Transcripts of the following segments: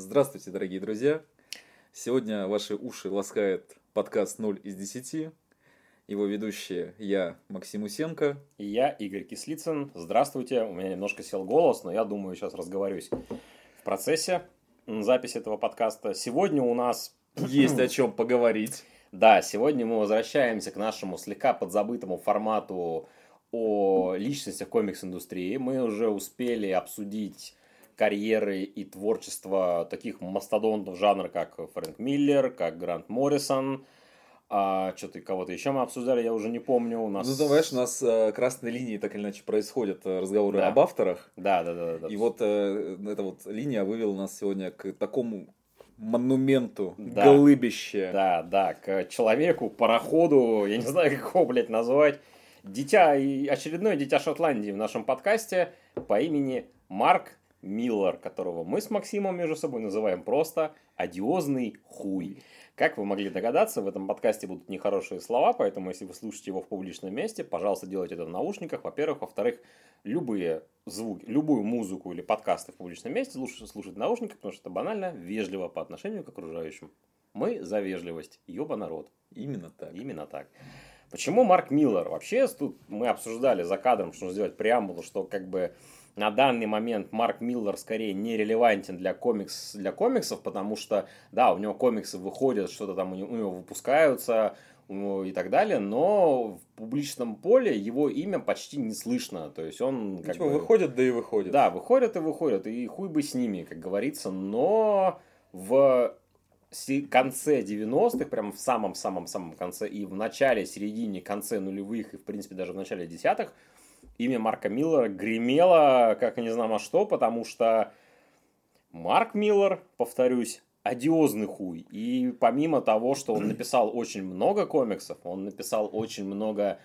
Здравствуйте, дорогие друзья! Сегодня ваши уши ласкает подкаст 0 из 10. Его ведущие я, Максим Усенко. И я, Игорь Кислицын. Здравствуйте. У меня немножко сел голос, но я думаю, сейчас разговорюсь в процессе записи этого подкаста. Сегодня у нас... Есть о чем поговорить. Да, сегодня мы возвращаемся к нашему слегка подзабытому формату о личностях комикс-индустрии. Мы уже успели обсудить карьеры и творчество таких мастодонтов жанра, как Фрэнк Миллер, как Грант Моррисон, а что-то кого-то еще мы обсуждали, я уже не помню. У нас... Ну, знаешь, у нас э, красной линии так или иначе происходят э, разговоры да. об авторах. Да, да, да, да. И вот э, эта вот линия вывела нас сегодня к такому монументу, да. голыбище. Да, да, к человеку, пароходу, я не знаю, как его, блядь, назвать. Дитя, и очередное дитя Шотландии в нашем подкасте по имени Марк Миллер, которого мы с Максимом между собой называем просто «одиозный хуй». Как вы могли догадаться, в этом подкасте будут нехорошие слова, поэтому если вы слушаете его в публичном месте, пожалуйста, делайте это в наушниках, во-первых. Во-вторых, любые звуки, любую музыку или подкасты в публичном месте лучше слушать в наушниках, потому что это банально вежливо по отношению к окружающим. Мы за вежливость. Ёба народ. Именно так. Именно так. Почему Марк Миллер? Вообще, тут мы обсуждали за кадром, что нужно сделать преамбулу, что как бы на данный момент Марк Миллер скорее не релевантен для, комикс, для комиксов, потому что, да, у него комиксы выходят, что-то там у него, у него выпускаются и так далее, но в публичном поле его имя почти не слышно. То есть он как типа бы... выходит, да и выходит. Да, выходят и выходят, и хуй бы с ними, как говорится, но в конце 90-х, прямо в самом-самом-самом конце, и в начале, середине, конце нулевых, и в принципе даже в начале десятых, имя Марка Миллера гремело, как не знаю а что, потому что Марк Миллер, повторюсь, одиозный хуй. И помимо того, что он написал очень много комиксов, он написал очень много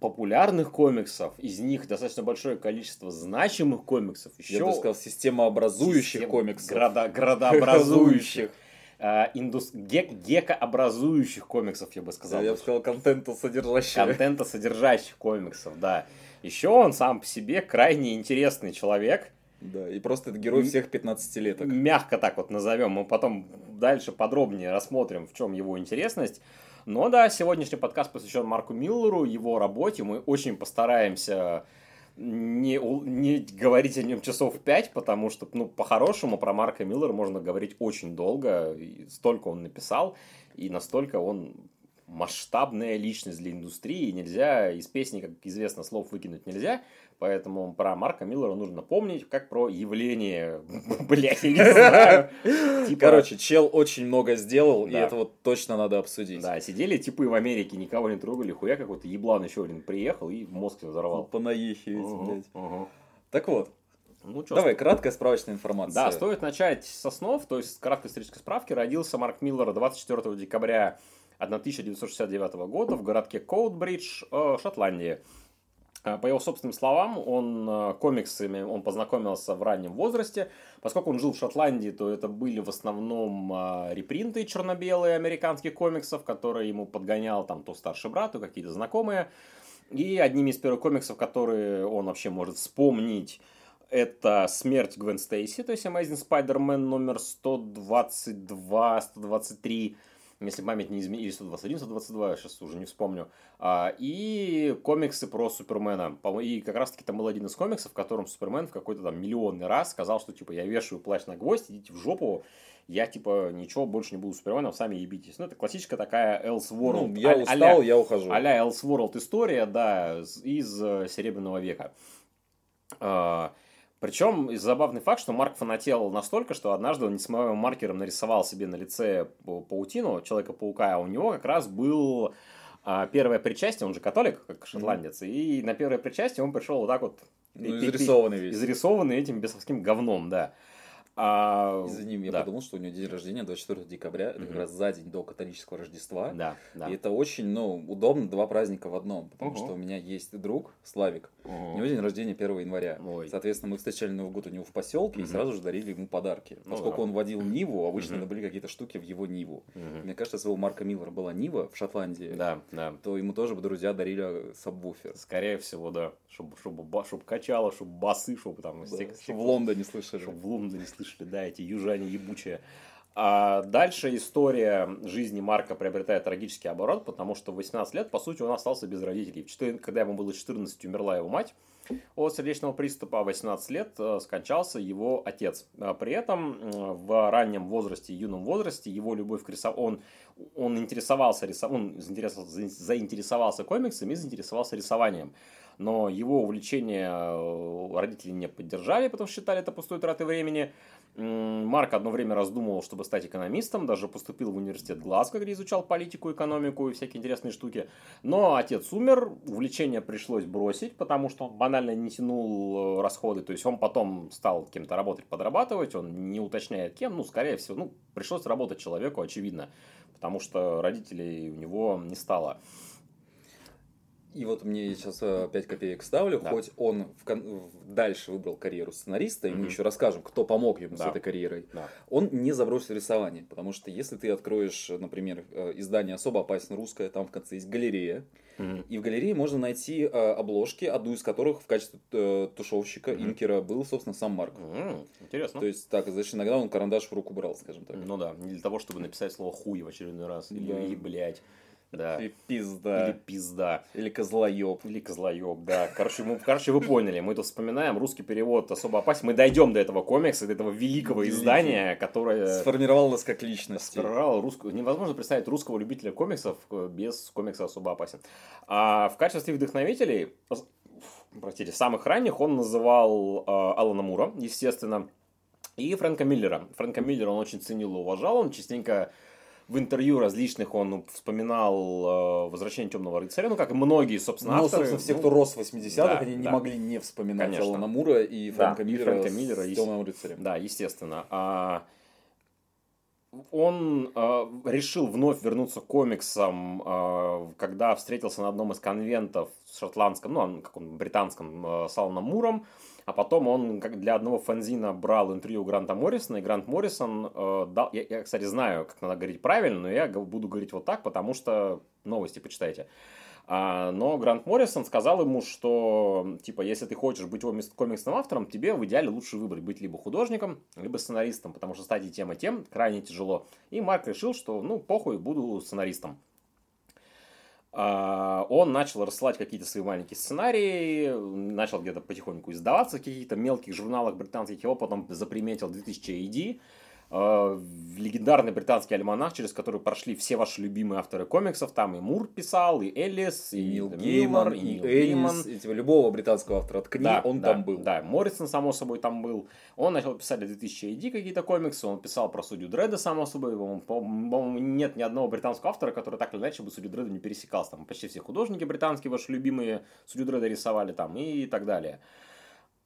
популярных комиксов, из них достаточно большое количество значимых комиксов. Еще... Я бы сказал, системообразующих Систем... комиксов. Града... Градообразующих. Э, индус... гек... гекообразующих комиксов, я бы сказал. Я бы сказал, контентосодержащих. Контентосодержащих комиксов, да. Еще он сам по себе крайне интересный человек. Да, и просто это герой всех 15-леток. Мягко так вот назовем. Мы потом дальше подробнее рассмотрим, в чем его интересность. Но да, сегодняшний подкаст посвящен Марку Миллеру, его работе. Мы очень постараемся не, не говорить о нем часов пять, потому что, ну, по-хорошему, про Марка Миллера можно говорить очень долго. И столько он написал, и настолько он масштабная личность для индустрии. Нельзя из песни, как известно, слов выкинуть нельзя. Поэтому про Марка Миллера нужно помнить, как про явление, блядь, я не знаю. Типа... Короче, чел очень много сделал, да. и это вот точно надо обсудить. Да, сидели типы в Америке, никого не трогали, хуя какой-то еблан еще один приехал и мозг взорвал. Понаехивать, угу, блядь. Угу. Так вот, ну, что, Давай, краткая справочная информация. Да, стоит начать со снов, то есть с краткой исторической справки. Родился Марк Миллер 24 декабря 1969 года в городке Коутбридж, э, Шотландии. Э, по его собственным словам, он э, комиксами он познакомился в раннем возрасте. Поскольку он жил в Шотландии, то это были в основном репринты черно-белые американских комиксов, которые ему подгонял там то старший брат, то какие-то знакомые. И одними из первых комиксов, которые он вообще может вспомнить, это «Смерть Гвен Стейси», то есть Amazing Spider-Man номер 122-123, если память не изменилась, 121, 122, я сейчас уже не вспомню. А, и комиксы про Супермена. И как раз таки там был один из комиксов, в котором Супермен в какой-то там миллионный раз сказал, что типа я вешаю плащ на гвоздь, идите в жопу, я типа ничего больше не буду Суперменом, сами ебитесь. Ну, это классическая такая Elseworld. Ну, я а- устал, я ухожу. А-ля Elseworld история, да, из э, Серебряного века. А, причем забавный факт, что Марк фанател настолько, что однажды он несмываемым маркером нарисовал себе на лице паутину Человека-паука, а у него как раз был а, первое причастие, он же католик, как шотландец, mm-hmm. и на первое причастие он пришел вот так вот... Ну, изрисованный весь. Изрисованный этим бесовским говном, да. А, Извини, я да. подумал, что у него день рождения 24 декабря, это как раз за день до католического Рождества. Да, да. И это очень, ну, удобно, два праздника в одном, потому угу. что у меня есть друг, Славик, угу. у него день рождения 1 января. Ой. Соответственно, мы встречали Новый год у него в поселке угу. и сразу же дарили ему подарки. Ну, Поскольку да. он водил Ниву, обычно угу. это были какие-то штуки в его Ниву. Угу. Мне кажется, если у Марка Миллера была Нива в Шотландии, да, да. то ему тоже бы друзья дарили сабвуфер. Скорее всего, да. Чтобы, чтобы, чтобы качало, чтобы басы, чтобы там... Да. Чтобы в Лондоне слышали. Чтобы в Лондоне слышали слышали, да, эти южане ебучие. А дальше история жизни Марка приобретает трагический оборот, потому что в 18 лет, по сути, он остался без родителей. В 4, когда ему было 14, умерла его мать от сердечного приступа, а 18 лет э, скончался его отец. А при этом в раннем возрасте, юном возрасте, его любовь к рисованию, он, он интересовался, он заинтересовался, заинтересовался комиксами и заинтересовался рисованием но его увлечение э, родители не поддержали, потому что считали это пустой тратой времени. Марк одно время раздумывал, чтобы стать экономистом, даже поступил в университет Глазго, где изучал политику, экономику и всякие интересные штуки. Но отец умер, увлечение пришлось бросить, потому что он банально не тянул э, расходы. То есть он потом стал кем-то работать, подрабатывать, он не уточняет кем, ну, скорее всего, ну, пришлось работать человеку, очевидно, потому что родителей у него не стало. И вот мне сейчас 5 э, копеек ставлю, да. хоть он в кон... дальше выбрал карьеру сценариста, и mm-hmm. мы еще расскажем, кто помог ему да. с этой карьерой, да. он не забросил рисование. Потому что если ты откроешь, например, э, издание особо опасно русское, там в конце есть галерея, mm-hmm. и в галерее можно найти э, обложки, одну из которых в качестве тушевщика, mm-hmm. инкера был, собственно, сам Марк. Mm-hmm. Интересно. То есть, так, значит, иногда он карандаш в руку брал, скажем так. Ну да, не для того, чтобы написать слово хуй в очередной раз, или, да. или блядь. Да. Или пизда. Или пизда. Или козлоеб. Или козлоеб, да. Короче, мы, короче, вы поняли. Мы тут вспоминаем русский перевод особо опасен. Мы дойдем до этого комикса, до этого великого Великий. издания, которое... Сформировало нас как личность. Сформировало русскую... Невозможно представить русского любителя комиксов э, без комикса особо опасен. А в качестве вдохновителей, простите, самых ранних он называл э, Алана Мура, естественно, и Фрэнка Миллера. Фрэнка Миллера он очень ценил и уважал. Он частенько в интервью различных он вспоминал э, «Возвращение темного рыцаря», ну, как и многие, собственно, ну, авторы. собственно, все, ну, кто рос в 80-х, да, они да. не могли не вспоминать Конечно. Алана Мура и Фрэнка да, Миллера, и Фрэнка Миллера с «Темным рыцарем». Да, естественно. А, он э, решил вновь вернуться к комиксам, э, когда встретился на одном из конвентов в шотландском, ну, как он, британском, э, с Аланом Муром, а потом он как для одного фанзина брал интервью Гранта Моррисона, и Грант Моррисон э, дал... Я, я, кстати, знаю, как надо говорить правильно, но я буду говорить вот так, потому что новости почитайте. А, но Грант Моррисон сказал ему, что, типа, если ты хочешь быть комиксным автором, тебе в идеале лучше выбрать быть либо художником, либо сценаристом, потому что стать и тем, и тем крайне тяжело. И Марк решил, что, ну, похуй, буду сценаристом. А, он начал рассылать какие-то свои маленькие сценарии, начал где-то потихоньку издаваться в каких-то мелких журналах британских, его потом заприметил 2000 AD, Э, легендарный британский альманах, через который прошли все ваши любимые авторы комиксов. Там и Мур писал, и Эллис, и, и Нил Гейман, и, типа, любого британского автора ткни, да, он да, там был. Да, Моррисон, само собой, там был. Он начал писать в 2000 AD какие-то комиксы, он писал про Судью Дреда, само собой. По-моему, нет ни одного британского автора, который так или иначе бы Судью Дреда не пересекался. Там почти все художники британские, ваши любимые Судью Дреда рисовали там и так далее.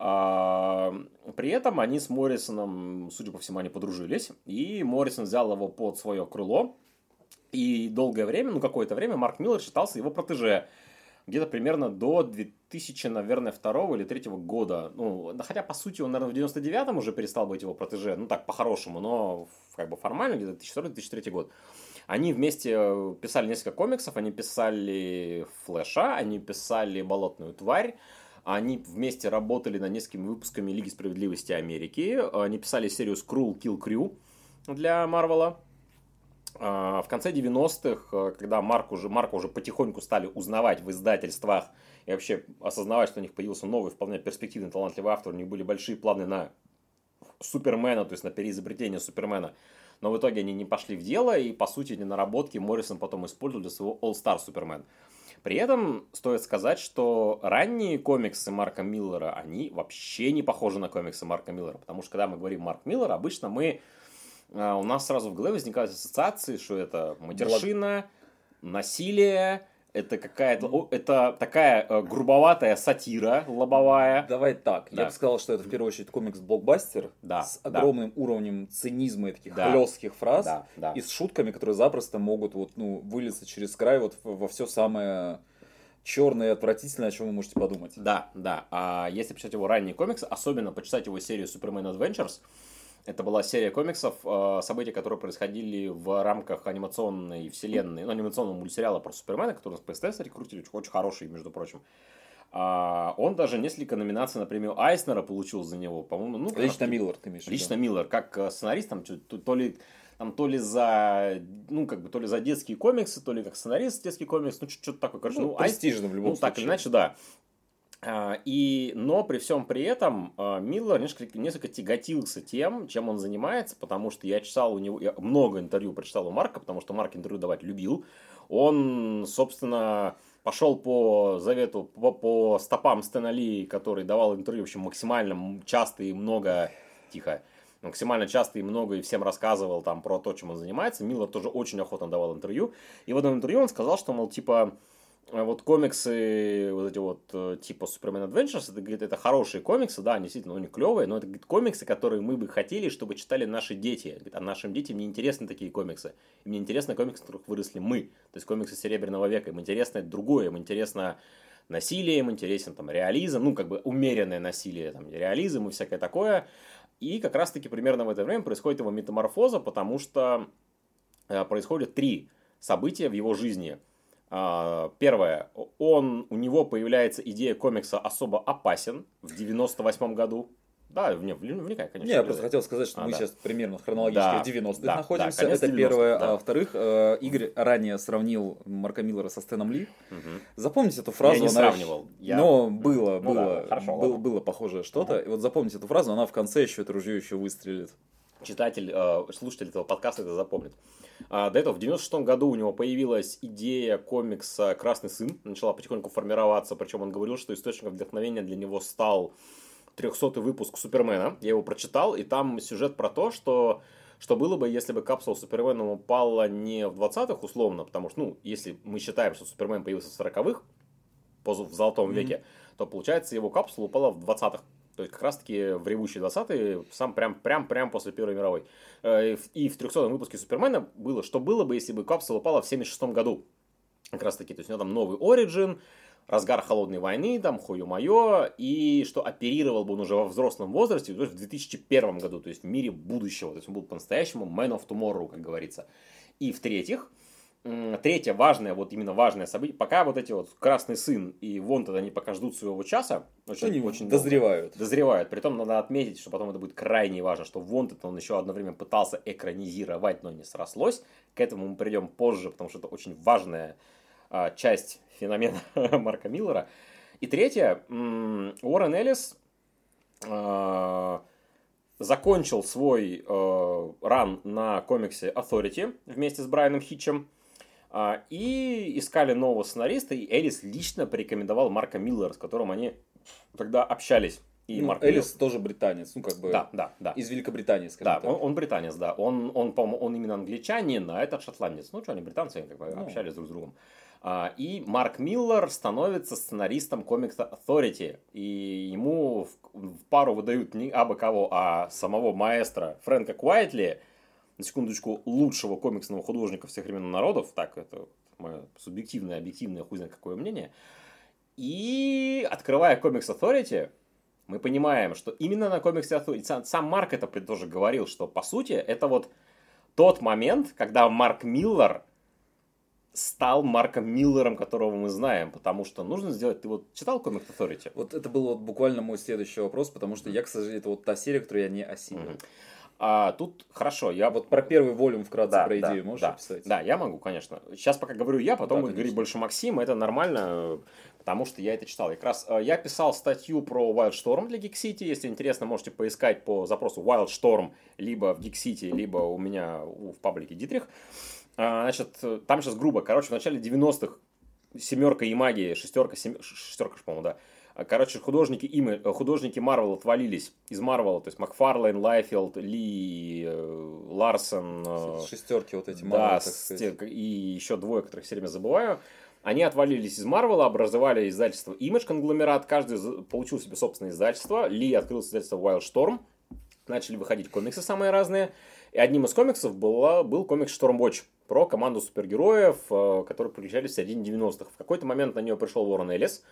А, при этом они с Моррисоном, судя по всему, они подружились. И Моррисон взял его под свое крыло. И долгое время, ну какое-то время, Марк Миллер считался его протеже. Где-то примерно до 2000, наверное, второго или третьего года. Ну, хотя, по сути, он, наверное, в 99-м уже перестал быть его протеже. Ну, так, по-хорошему, но как бы формально, где-то 2002-2003 год. Они вместе э, писали несколько комиксов. Они писали Флэша, они писали Болотную тварь. Они вместе работали над несколькими выпусками Лиги Справедливости Америки. Они писали серию Skrull Kill Crew для Марвела. А, в конце 90-х, когда Марк уже, Марка уже потихоньку стали узнавать в издательствах и вообще осознавать, что у них появился новый, вполне перспективный, талантливый автор, у них были большие планы на Супермена, то есть на переизобретение Супермена. Но в итоге они не пошли в дело, и по сути эти наработки Моррисон потом использовал для своего All-Star Супермен. При этом стоит сказать, что ранние комиксы Марка Миллера, они вообще не похожи на комиксы Марка Миллера. Потому что когда мы говорим Марк Миллер, обычно мы а, у нас сразу в голове возникают ассоциации, что это матершина, насилие, это какая-то, это такая э, грубоватая сатира лобовая. Давай так, да. я бы сказал, что это в первую очередь комикс-блокбастер да, с огромным да. уровнем цинизма и таких да. хлестких фраз да, да. и с шутками, которые запросто могут вот, ну, вылиться через край вот во все самое черное и отвратительное, о чем вы можете подумать. Да, да. А если почитать его ранние комиксы, особенно почитать его серию Superman Adventures, это была серия комиксов, э, события, которые происходили в рамках анимационной вселенной, ну, анимационного мультсериала про Супермена, который по СТС рекрутили, очень хороший, между прочим. А, он даже несколько номинаций на премию Айснера получил за него, по-моему. Ну, лично Миллер, ты имеешь Лично Миллер, как э, сценарист, там, то, то ли там то ли за, ну, как бы, то ли за детские комиксы, то ли как сценарист детский комикс, ну, что-то такое, короче. Ну, ну престижно в любом ну, случае. так или иначе, да. А, и, но при всем при этом а, Миллер несколько, несколько тяготился тем, чем он занимается, потому что я читал у него, я много интервью прочитал у Марка, потому что Марк интервью давать любил. Он, собственно, пошел по завету, по, по стопам Стэна Ли, который давал интервью, в общем, максимально часто и много, тихо, максимально часто и много и всем рассказывал там про то, чем он занимается. Миллер тоже очень охотно давал интервью. И в одном интервью он сказал, что, мол, типа, а вот комиксы, вот эти вот, э, типа Superman Adventures, это, говорит, это хорошие комиксы, да, они действительно, они клевые, но это, говорит, комиксы, которые мы бы хотели, чтобы читали наши дети. Говорит, а нашим детям не интересны такие комиксы. Им не интересны комиксы, в которых выросли мы. То есть комиксы Серебряного века. Им интересно другое, им интересно насилие, им интересен там реализм, ну, как бы умеренное насилие, там, реализм и всякое такое. И как раз-таки примерно в это время происходит его метаморфоза, потому что э, происходят три события в его жизни – первое, он, у него появляется идея комикса особо опасен в 98 году. Да, в вникай, конечно. Не, я просто хотел сказать, что а, мы да. сейчас примерно хронологически да, в 90-х да, находимся. Да, Это первое. Да. А во-вторых, э, Игорь ранее сравнил Марка Миллера со Стэном Ли. Угу. Запомните эту фразу. Я не она... сравнивал. Я... Но было, ну, было, да, хорошо, было, было похожее что-то. Угу. И вот запомните эту фразу, она в конце еще это ружье еще выстрелит. Читатель, э, слушатель этого подкаста это запомнит. А, до этого в 96 году у него появилась идея комикса «Красный сын», начала потихоньку формироваться, причем он говорил, что источником вдохновения для него стал 300 выпуск Супермена. Я его прочитал, и там сюжет про то, что что было бы, если бы капсула Супермена упала не в 20-х условно, потому что, ну, если мы считаем, что Супермен появился в 40-х, в золотом mm-hmm. веке, то получается его капсула упала в 20-х. То есть как раз-таки в ревущие 20-е, сам прям, прям, прям после Первой мировой. Э, и в 300-м выпуске Супермена было, что было бы, если бы капсула упала в 76 году. Как раз таки, то есть у него там новый Origin, разгар холодной войны, там, хою-моё, и что оперировал бы он уже во взрослом возрасте, то есть в 2001 году, то есть в мире будущего, то есть он был по-настоящему man of tomorrow, как говорится. И в-третьих, Третье важное, вот именно важное событие, пока вот эти вот Красный Сын и Вонтед, они пока ждут своего часа, очень, они очень дозревают. Долго, дозревают. Притом надо отметить, что потом это будет крайне важно, что Вонтед он еще одно время пытался экранизировать, но не срослось. К этому мы придем позже, потому что это очень важная а, часть феномена Марка Миллера. И третье, Уоррен Эллис а, закончил свой э, ран на комиксе Authority вместе с Брайаном Хитчем. А, и искали нового сценариста, и Элис лично порекомендовал Марка Миллера, с которым они тогда общались. И ну, Марк Элис Миллер... тоже британец, ну как бы да, да, да. из Великобритании, скажем да, так. Он, он британец, да. Он, он, по он именно англичанин, а этот шотландец. Ну что, они британцы, они как бы ну. общались друг с другом. А, и Марк Миллер становится сценаристом комикса Authority. И ему в, в пару выдают не абы кого, а самого маэстро Фрэнка Куайтли, на секундочку, лучшего комиксного художника всех времен народов, так, это мое субъективное, объективное, хуй знает какое мнение, и открывая комикс Authority, мы понимаем, что именно на комиксе Authority, сам, сам Марк это тоже говорил, что по сути это вот тот момент, когда Марк Миллер стал Марком Миллером, которого мы знаем, потому что нужно сделать... Ты вот читал комикс Authority? Вот это был вот буквально мой следующий вопрос, потому что я, к сожалению, это вот та серия, которую я не осилил. Mm-hmm. А тут хорошо, я вот про первый volume вкратце да, про идею да, можешь да, описать? Да, я могу, конечно. Сейчас пока говорю я, потом да, будет говорить больше Максим, это нормально, потому что я это читал. Как раз э, я писал статью про Wildstorm для Geek City, если интересно, можете поискать по запросу Wildstorm либо в Geek City, либо у меня в паблике Дитрих. А, значит, там сейчас грубо, короче, в начале 90-х семерка и магия, шестерка, сем... шестерка, по-моему, да, короче, художники, имя, э, художники Марвел отвалились из Марвела, то есть Макфарлейн, Лайфилд, Ли, э, Ларсон. Э, Шестерки вот эти Марвел, да, и еще двое, которых все время забываю. Они отвалились из Марвела, образовали издательство Image конгломерат, каждый получил себе собственное издательство. Ли открыл издательство Wildstorm, начали выходить комиксы самые разные. И одним из комиксов была, был комикс Stormwatch про команду супергероев, которые приключались в середине 90-х. В какой-то момент на нее пришел Уоррен Эллис,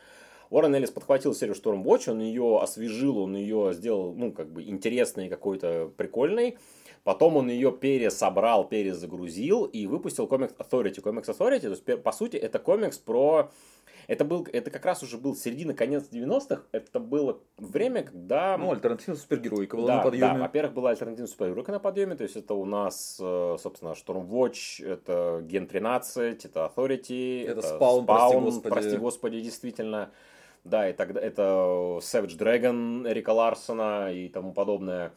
Уоррен Эллис подхватил серию Stormwatch, он ее освежил, он ее сделал, ну, как бы интересной, какой-то прикольной. Потом он ее пересобрал, перезагрузил и выпустил комикс Authority. Комикс Authority, то есть, по сути, это комикс про... Это, был, это как раз уже был середина, конец 90-х. Это было время, когда... Ну, альтернативная супергеройка была да, на подъеме. Да, во-первых, была альтернативная супергеройка на подъеме. То есть, это у нас, э, собственно, Stormwatch, это Gen 13, это Authority. Это, это Spawn, Spawn прости господи. прости господи, действительно. Да, и тогда это Savage Dragon Эрика Ларсона и тому подобное.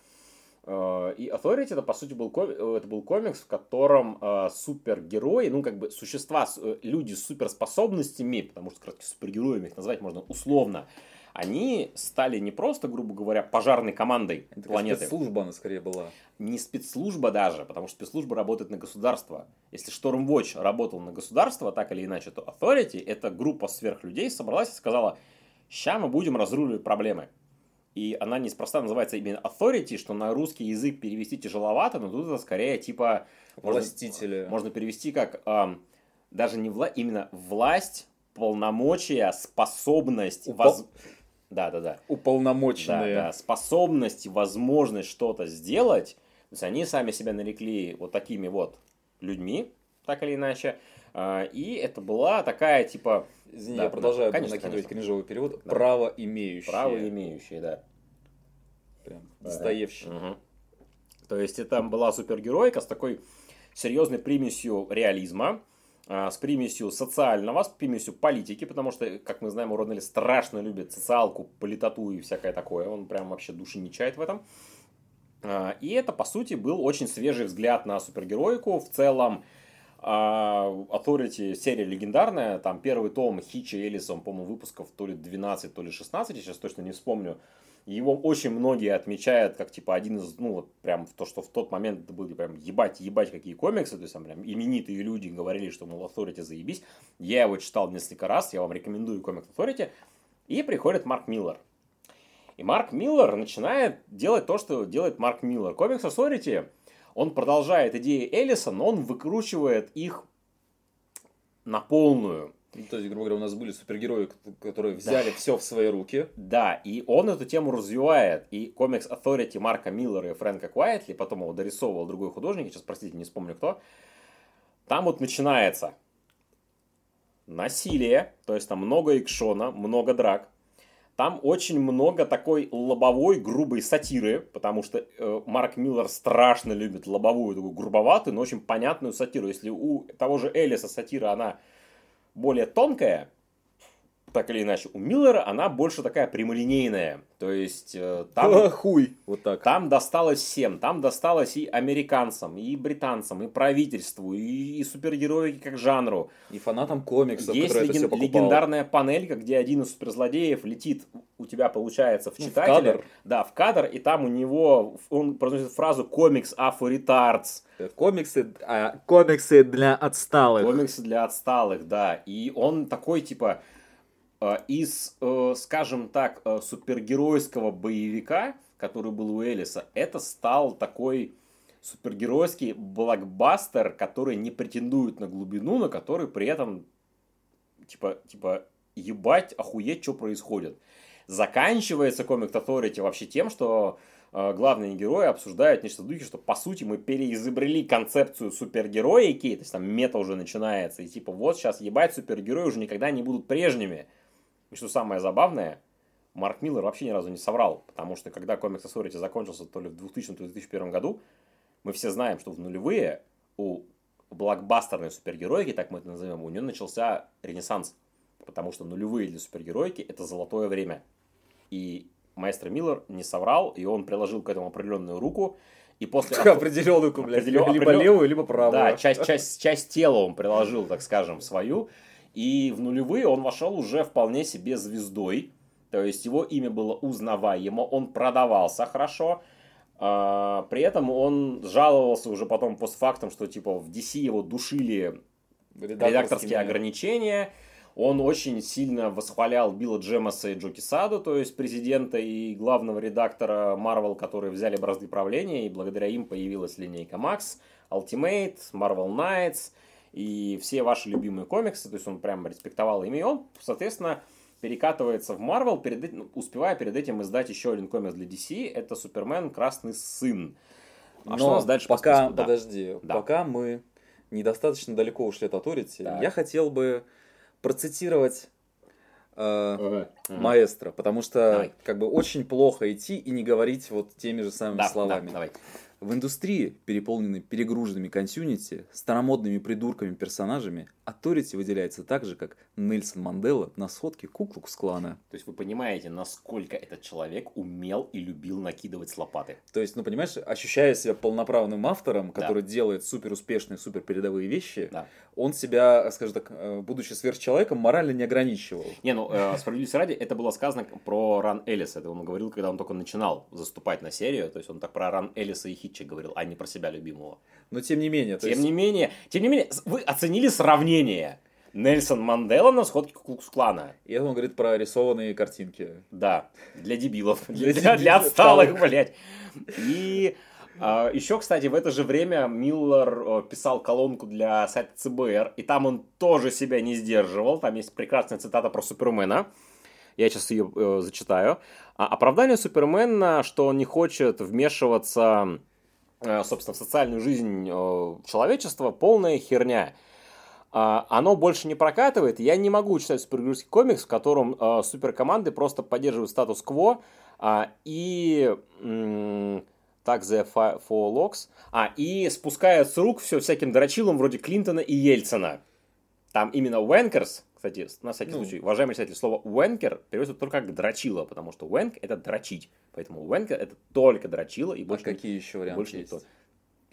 Э, и Authority это, по сути, был, комикс, э, это был комикс, в котором э, супергерои, ну, как бы существа, э, люди с суперспособностями, потому что, кратко, супергероями их назвать можно условно, они стали не просто, грубо говоря, пожарной командой это планеты. Спецслужба она скорее была. Не спецслужба даже, потому что спецслужба работает на государство. Если Stormwatch работал на государство, так или иначе, то Authority, это группа сверхлюдей, собралась и сказала, ща мы будем разруливать проблемы. И она неспроста называется именно authority, что на русский язык перевести тяжеловато, но тут это скорее типа... Властители. Можно, можно перевести как эм, даже не вла... именно власть, полномочия, способность... Упол... Воз... Да, да, да. Уполномоченные. Да, да, способность, возможность что-то сделать. То есть они сами себя нарекли вот такими вот людьми, так или иначе. А, и это была такая, типа... Извини, да, я продолжаю да, конечно, накидывать конечно. кринжовый перевод. Да. Право имеющие. Право имеющие, да. Прям достоевщина. Угу. То есть это была супергеройка с такой серьезной примесью реализма, а, с примесью социального, с примесью политики, потому что, как мы знаем, Уроднелли страшно любит социалку, политоту и всякое такое. Он прям вообще души не чает в этом. А, и это, по сути, был очень свежий взгляд на супергероику. В целом, Authority серия легендарная, там первый том Хича Элисом, по-моему, выпусков то ли 12, то ли 16, я сейчас точно не вспомню. Его очень многие отмечают как типа один из, ну вот прям то, что в тот момент это были прям ебать, ебать какие комиксы, то есть там прям именитые люди говорили, что мол Authority заебись. Я его читал несколько раз, я вам рекомендую комикс Authority. И приходит Марк Миллер. И Марк Миллер начинает делать то, что делает Марк Миллер. Комикс Authority он продолжает идеи Элиса, но он выкручивает их на полную. Ну, то есть, грубо говоря, у нас были супергерои, которые взяли да. все в свои руки. Да, и он эту тему развивает. И комикс Authority Марка Миллера и Фрэнка Куайтли, потом его дорисовывал другой художник, сейчас, простите, не вспомню кто. Там вот начинается насилие, то есть там много экшона, много драк. Там очень много такой лобовой, грубой сатиры, потому что э, Марк Миллер страшно любит лобовую, такую грубоватую, но очень понятную сатиру. Если у того же Элиса сатира, она более тонкая, так или иначе, у Миллера она больше такая прямолинейная. То есть э, там... А, хуй! Вот так. Там досталось всем. Там досталось и американцам, и британцам, и правительству, и, и супергероике как жанру. И фанатам комиксов, Есть леген... это все легендарная панелька, где один из суперзлодеев летит, у тебя получается, в читателя. Ну, в кадр. Да, в кадр, и там у него, он произносит фразу «комикс а for retards». Комиксы, а, комиксы для отсталых. Комиксы для отсталых, да. И он такой, типа, Э, из, э, скажем так, э, супергеройского боевика, который был у Элиса, это стал такой супергеройский блокбастер, который не претендует на глубину, но который при этом типа, типа ебать, охуеть, что происходит. Заканчивается комик Authority вообще тем, что э, главные герои обсуждают нечто в духе, что по сути мы переизобрели концепцию супергероики, то есть там мета уже начинается, и типа вот сейчас ебать, супергерои уже никогда не будут прежними. И что самое забавное, Марк Миллер вообще ни разу не соврал, потому что когда комикс Authority закончился то ли в 2000, то ли в 2001 году, мы все знаем, что в нулевые у блокбастерной супергероики, так мы это назовем, у нее начался ренессанс. Потому что нулевые для супергероики это золотое время. И маэстро Миллер не соврал, и он приложил к этому определенную руку. И после... Определенную, блядь, либо левую, либо правую. Да, часть, часть, часть тела он приложил, так скажем, свою. И в нулевые он вошел уже вполне себе звездой. То есть его имя было узнаваемо, он продавался хорошо. А, при этом он жаловался уже потом постфактум, что типа в DC его душили редакторские ограничения. Он очень сильно восхвалял Билла Джемаса и Джоки Саду, то есть президента и главного редактора Marvel, которые взяли бразды правления, и благодаря им появилась линейка Max, Ultimate, Marvel Knights – и все ваши любимые комиксы, то есть он прям респектовал ими, и он, соответственно, перекатывается в Marvel, перед, ну, успевая перед этим издать еще один комикс для DC, это Супермен Красный Сын. А Но что у нас дальше пока, по подожди, да. пока мы недостаточно далеко ушли от Authority, так. я хотел бы процитировать э, маэстро, потому что давай. как бы очень плохо идти и не говорить вот теми же самыми да, словами. Да, давай. В индустрии, переполненной перегруженными консюнити, старомодными придурками-персонажами, Authority выделяется так же, как Нельсон Мандела на сходке Куклукс-клана. То есть вы понимаете, насколько этот человек умел и любил накидывать с лопаты. То есть, ну понимаешь, ощущая себя полноправным автором, который да. делает супер успешные, супер передовые вещи, да. Он себя, скажем так, э, будучи сверхчеловеком, морально не ограничивал. Не, ну, э, справедливости ради, это было сказано про Ран Эллиса. Это он говорил, когда он только начинал заступать на серию. То есть он так про Ран Эллиса и Хитча говорил, а не про себя любимого. Но тем не менее. Тем есть... не менее, тем не менее, вы оценили сравнение. Нельсон Мандела на сходке Кукс-клана. И он говорит про рисованные картинки. Да, для дебилов. Для, для, для отсталых, блядь. И еще, кстати, в это же время Миллер писал колонку для сайта ЦБР, и там он тоже себя не сдерживал. Там есть прекрасная цитата про Супермена. Я сейчас ее э, зачитаю. А, оправдание Супермена, что он не хочет вмешиваться, э, собственно, в социальную жизнь э, человечества, полная херня. А, оно больше не прокатывает. Я не могу читать супергеройский комикс, в котором э, суперкоманды просто поддерживают статус-кво э, и э, так the four locks, а, и спускают с рук все всяким дрочилам вроде Клинтона и Ельцина. Там именно Венкерс, кстати, на всякий ну. случай, уважаемый читатель, слово Венкер переводится только как дрочила, потому что Венк это дрочить. Поэтому Венкер это только дрочила и а больше, а какие еще варианты больше есть? никто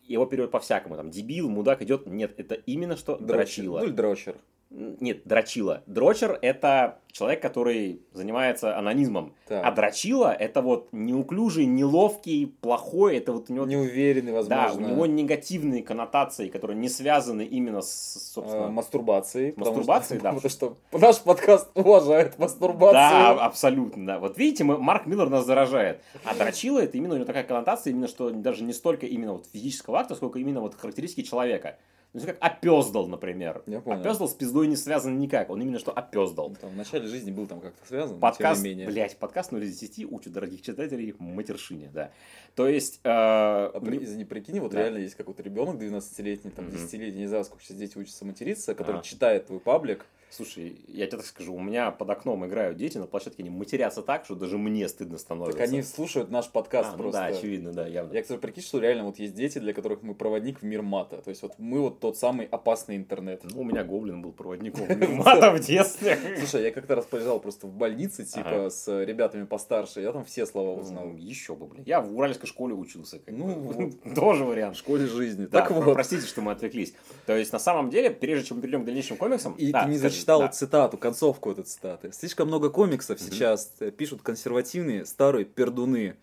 его перевод по-всякому, там, дебил, мудак идет, нет, это именно что дрочер. дрочила. Ну или дрочер. Нет, дрочила. Дрочер – это человек, который занимается анонизмом. Так. А дрочила – это вот неуклюжий, неловкий, плохой. Это вот у него... Неуверенный, возможно. Да, у него негативные коннотации, которые не связаны именно с, собственно... А, мастурбацией. Мастурбацией, да. Потому что наш подкаст уважает мастурбацию. Да, абсолютно, да. Вот видите, мы, Марк Миллер нас заражает. А дрочила – это именно у него такая коннотация, именно что даже не столько именно вот физического акта, сколько именно вот характеристики человека. Ну, как опездал, например. Я понял. Опездал с пиздой не связан никак. Он именно что опездал. Там, в начале жизни был там как-то связан, подкаст, менее. Блядь, подкаст 0 из 10 учит дорогих читателей матершине, да. То есть... Э, а при, не прикинь, вот да. реально есть какой-то ребенок 12-летний, там, 10-летний, не знаю, сколько сейчас дети учатся материться, который а. читает твой паблик, Слушай, я тебе так скажу, у меня под окном играют дети на площадке, они матерятся так, что даже мне стыдно становится. Так они слушают наш подкаст а, ну просто. да, очевидно, да, явно. Я, кстати, прикинь, что реально вот есть дети, для которых мы проводник в мир мата. То есть вот мы вот тот самый опасный интернет. Ну, у меня Гоблин был проводником в мир мата в детстве. Слушай, я как-то раз полежал просто в больнице, типа, с ребятами постарше, я там все слова узнал. Еще бы, блин. Я в уральской школе учился. Ну, тоже вариант. В школе жизни. Так вот. Простите, что мы отвлеклись. То есть, на самом деле, прежде чем мы перейдем к дальнейшим комиксам... И ты не зачитал цитату концовку этой цитаты. Слишком много комиксов mm-hmm. сейчас э, пишут консервативные старые пердуны,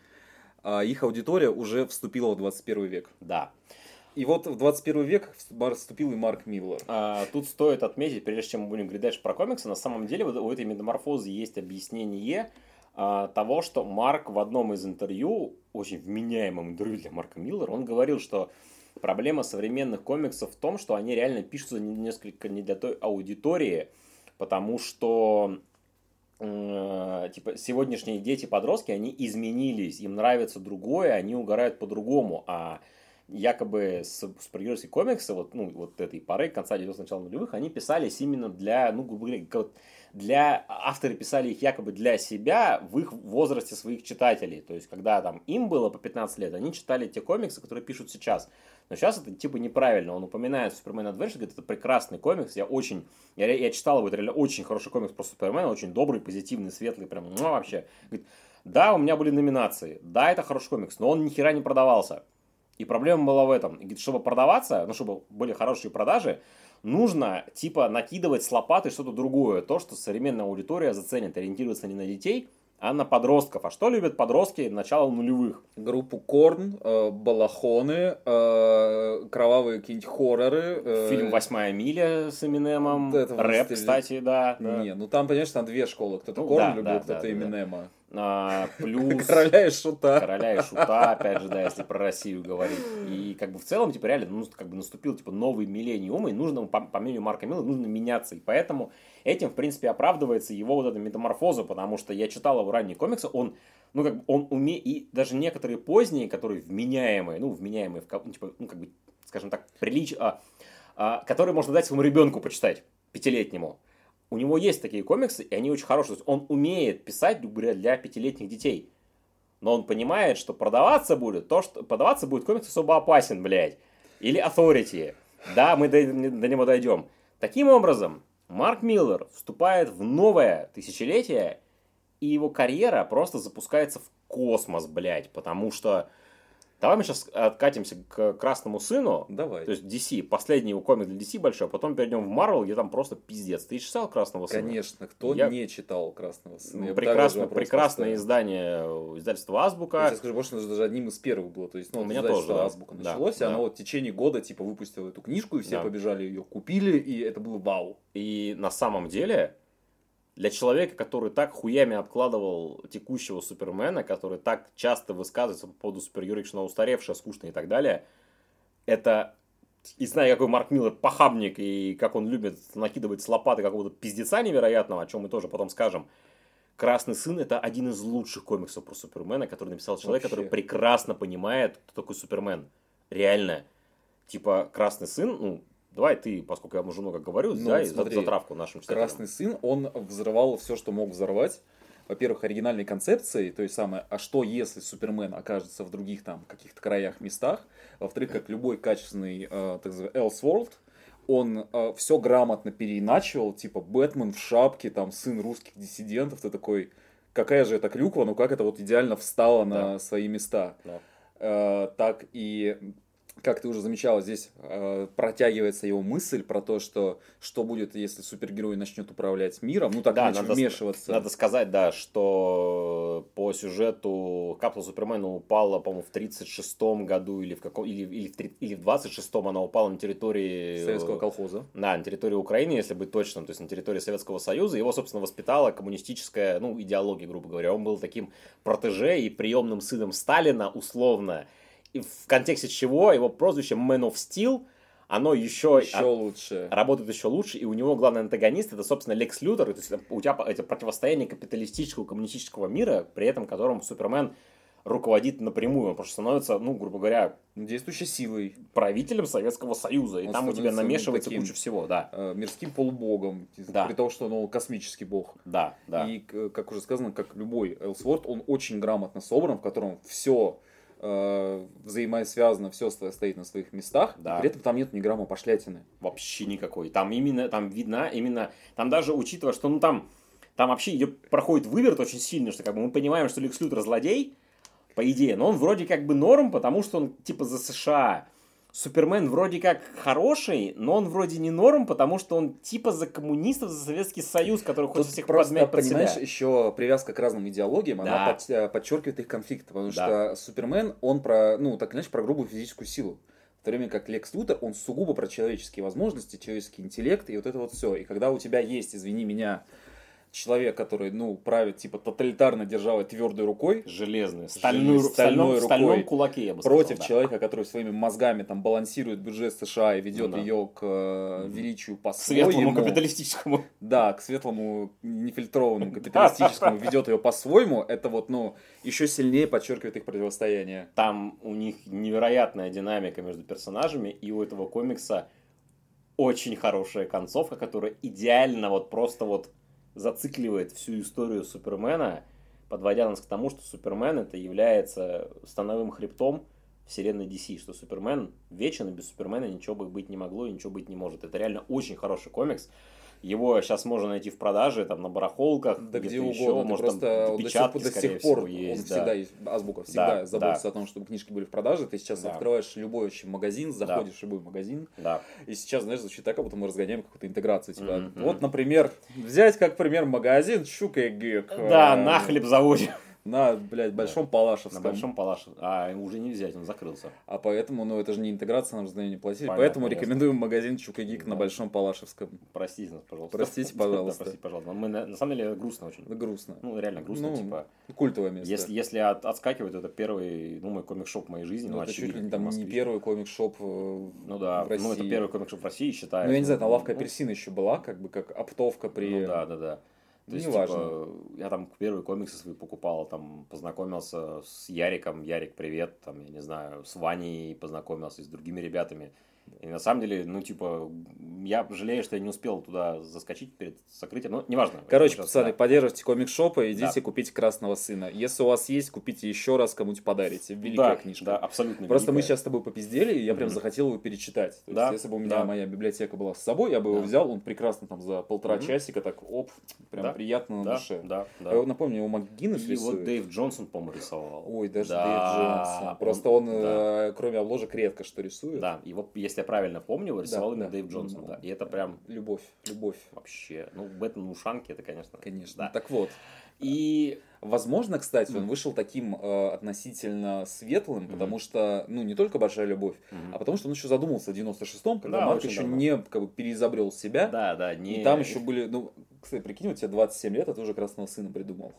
а их аудитория уже вступила в 21 век. Да. И вот в 21 век вступил и Марк Миллер. А, тут стоит отметить, прежде чем мы будем говорить дальше про комиксы, на самом деле у этой метаморфозы есть объяснение а, того, что Марк в одном из интервью, очень вменяемом интервью для Марка Миллера, он говорил, что проблема современных комиксов в том, что они реально пишутся несколько не для той аудитории, потому что э, типа сегодняшние дети-подростки, они изменились, им нравится другое, они угорают по-другому, а якобы с супергеройские комиксы, вот, ну, вот этой поры, конца 90-х, начала нулевых, они писались именно для, ну, грубо говоря, для, авторы писали их якобы для себя в их возрасте своих читателей. То есть, когда там им было по 15 лет, они читали те комиксы, которые пишут сейчас. Но сейчас это типа неправильно. Он упоминает Супермен Adventure, говорит, это прекрасный комикс. Я очень, я, я читал его, это реально очень хороший комикс про Супермена, очень добрый, позитивный, светлый, прям, ну, вообще. Говорит, да, у меня были номинации, да, это хороший комикс, но он ни хера не продавался. И проблема была в этом. Говорит, чтобы продаваться, ну, чтобы были хорошие продажи, нужно, типа, накидывать с лопаты что-то другое. То, что современная аудитория заценит, ориентироваться не на детей, а на подростков. А что любят подростки начала нулевых? Группу Корн, э, Балахоны, э, кровавые какие-нибудь хорроры. Э, Фильм «Восьмая миля» с Эминемом. Рэп, кстати, да. Не, да. ну там, конечно, там две школы. Кто-то ну, Корн да, любит, да, кто-то да, Эминема. Да. А, плюс... Короля и Шута. Короля и Шута, опять же, да, если про Россию говорить. И как бы в целом, типа, реально, ну, как бы наступил, типа, новый миллениум, и нужно, по, по мнению Марка Милла, нужно меняться. И поэтому этим, в принципе, оправдывается его вот эта метаморфоза, потому что я читал его ранние комиксы, он ну, как бы он умеет, и даже некоторые поздние, которые вменяемые, ну, вменяемые, в, ну, типа, ну, как бы, скажем так, прилич, а, а, которые можно дать своему ребенку почитать, пятилетнему. У него есть такие комиксы, и они очень хорошие. То есть он умеет писать, говоря, для пятилетних детей. Но он понимает, что продаваться будет, то, что продаваться будет комикс особо опасен, блядь. Или Authority. Да, мы до, до него дойдем. Таким образом, Марк Миллер вступает в новое тысячелетие, и его карьера просто запускается в космос, блядь, потому что Давай мы сейчас откатимся к Красному Сыну. Давай. То есть DC, последний его комик для DC большой, а потом перейдем в Marvel, где там просто пиздец. Ты читал Красного Сына? Конечно, кто Я... не читал Красного Сына? прекрасно, прекрасное издание издательства Азбука. Я тебе скажу, может, даже одним из первых было. То есть, ну, У меня тоже, да. Азбука началось, да, и оно вот в течение года типа выпустило эту книжку, и все да. побежали ее купили, и это было вау. И на самом деле, для человека, который так хуями обкладывал текущего Супермена, который так часто высказывается по поводу супергероев, что она устаревшая, скучная и так далее, это и зная, какой Марк Миллер похабник, и как он любит накидывать с лопаты какого-то пиздеца невероятного, о чем мы тоже потом скажем, Красный сын это один из лучших комиксов про Супермена, который написал человек, Вообще. который прекрасно понимает, кто такой Супермен. Реально. Типа, Красный сын, ну, Давай ты, поскольку я уже много говорю, ну, дай смотри, затравку нашим читателям. Красный сын, он взрывал все, что мог взорвать. Во-первых, оригинальной концепцией, то есть самое, а что если Супермен окажется в других там каких-то краях, местах. Во-вторых, как любой качественный, э, так сказать, Elseworld, он э, все грамотно переиначивал, типа Бэтмен в шапке, там сын русских диссидентов, ты такой, какая же это клюква, ну как это вот идеально встало да. на свои места. Да. Э, так и как ты уже замечала, здесь э, протягивается его мысль про то, что что будет, если супергерой начнет управлять миром, ну так да, надо, вмешиваться. Надо сказать, да, что по сюжету капсула Супермена упала, по-моему, в 36-м году или в каком или, или, в, или в 26-м она упала на территории Советского колхоза. Да, на территории Украины, если быть точным, то есть на территории Советского Союза. Его, собственно, воспитала коммунистическая, ну, идеология, грубо говоря. Он был таким протеже и приемным сыном Сталина, условно и в контексте чего его прозвище Man of Steel, оно еще, еще а, лучше. работает еще лучше, и у него главный антагонист это, собственно, Лекс Лютер, то есть у тебя это противостояние капиталистического, коммунистического мира, при этом которым Супермен руководит напрямую, он просто становится, ну, грубо говоря, действующей силой, правителем Советского Союза, и он там у тебя намешивается таким, куча всего, да. Э, мирским полубогом, да. при том, что он ну, космический бог. Да, да. И, как уже сказано, как любой Элсворд, он очень грамотно собран, в котором все э, взаимосвязано, все стоит на своих местах, да. при этом там нет ни грамма пошлятины. Вообще никакой. Там именно, там видно, именно, там даже учитывая, что ну там, там вообще идет, проходит выверт очень сильно, что как бы мы понимаем, что Лекс Лютер злодей, по идее, но он вроде как бы норм, потому что он типа за США. Супермен вроде как хороший, но он вроде не норм, потому что он типа за коммунистов, за Советский Союз, который хочет всех просто, подмять под понимаешь, себя. еще привязка к разным идеологиям, да. она под, подчеркивает их конфликт, потому да. что Супермен, он про, ну, так иначе, про грубую физическую силу. В то время как Лекс Лутер, он сугубо про человеческие возможности, человеческий интеллект и вот это вот все. И когда у тебя есть, извини меня, человек, который, ну, правит, типа, тоталитарно державой твердой рукой. Железной. Стальной, стальной рукой. стальном кулаке, я бы сказал, Против да. человека, который своими мозгами там балансирует бюджет США и ведет ну, да. ее к э, величию по-своему. Светлому капиталистическому. Да, к светлому нефильтрованному капиталистическому ведет ее по-своему. Это вот, ну, еще сильнее подчеркивает их противостояние. Там у них невероятная динамика между персонажами, и у этого комикса очень хорошая концовка, которая идеально вот просто вот зацикливает всю историю Супермена, подводя нас к тому, что Супермен это является становым хребтом вселенной DC, что Супермен вечен, и без Супермена ничего бы быть не могло и ничего быть не может. Это реально очень хороший комикс. Его сейчас можно найти в продаже, там, на барахолках, да где, где угодно. Еще, может, просто до сих, до сих пор есть, он да. всегда есть, азбука всегда да, заботится да. о том, чтобы книжки были в продаже. Ты сейчас да. открываешь любой очень магазин, заходишь да. в любой магазин, да. и сейчас, знаешь, звучит так, как будто мы разгоняем какую-то интеграцию. Типа, mm-hmm. вот, например, взять как пример магазин Щука и Гек. Да, на хлеб заводим. На, блядь, Большом да. Палашевском. На Большом Палашевском. А, уже не взять, он закрылся. А поэтому, ну, это же не интеграция, нам же за нее не платили. Понятно, поэтому ясно. рекомендуем магазин Чука Гик да. на Большом Палашевском. Простите нас, пожалуйста. Простите, пожалуйста. да, простите, пожалуйста. Мы, на, на самом деле, грустно очень. Да, грустно. Ну, реально грустно, ну, типа. Культовое место. Если, если от, отскакивать, это первый, ну, мой комик-шоп в моей жизни. Ну, ну это чуть ли там не первый комик-шоп э, Ну да, в России. ну, это первый комик-шоп в России, считаю. Ну, я не знаю, там лавка апельсина еще была, как бы, как оптовка при... Ну, да, да, да. То есть, типа, я там первые комиксы свои покупал, там, познакомился с Яриком, Ярик, привет, там, я не знаю, с Ваней познакомился, с другими ребятами. И на самом деле, ну, типа, я жалею, что я не успел туда заскочить перед закрытием, но неважно. Короче, пацаны, да. поддерживайте комик-шопы, идите да. купите «Красного сына». Если у вас есть, купите еще раз, кому-нибудь подарите. Великая да, книжка. Да, абсолютно Просто великая. мы сейчас с тобой попиздели, и я mm-hmm. прям захотел его перечитать. То да, есть, если бы у меня да. моя библиотека была с собой, я бы да. его взял, он прекрасно там за полтора mm-hmm. часика, так, оп, прям да. приятно на да, душе. Да, да. Я напомню, его МакГиннес И рисует. вот Дэйв Джонсон, по-моему, рисовал. Ой, даже да. Дэйв Джонсон. Просто он, он да. Э, кроме обложек, редко что рисует. Да, его, если я правильно помню, его рисовал да, именно да. Дэйв Джонсон, ну, да. И это прям... Любовь, любовь. Вообще. Ну, Бэтмен ушанки, это, конечно... Конечно. Да. Так вот. И, возможно, кстати, он вышел таким э, относительно светлым, mm-hmm. потому что, ну, не только большая любовь, mm-hmm. а потому что он еще задумался в 96-м, когда да, Марк еще давно. не как бы переизобрел себя. Да, да, не. И там еще были, ну, кстати, прикинь, у тебя 27 лет, а ты уже красного сына придумал.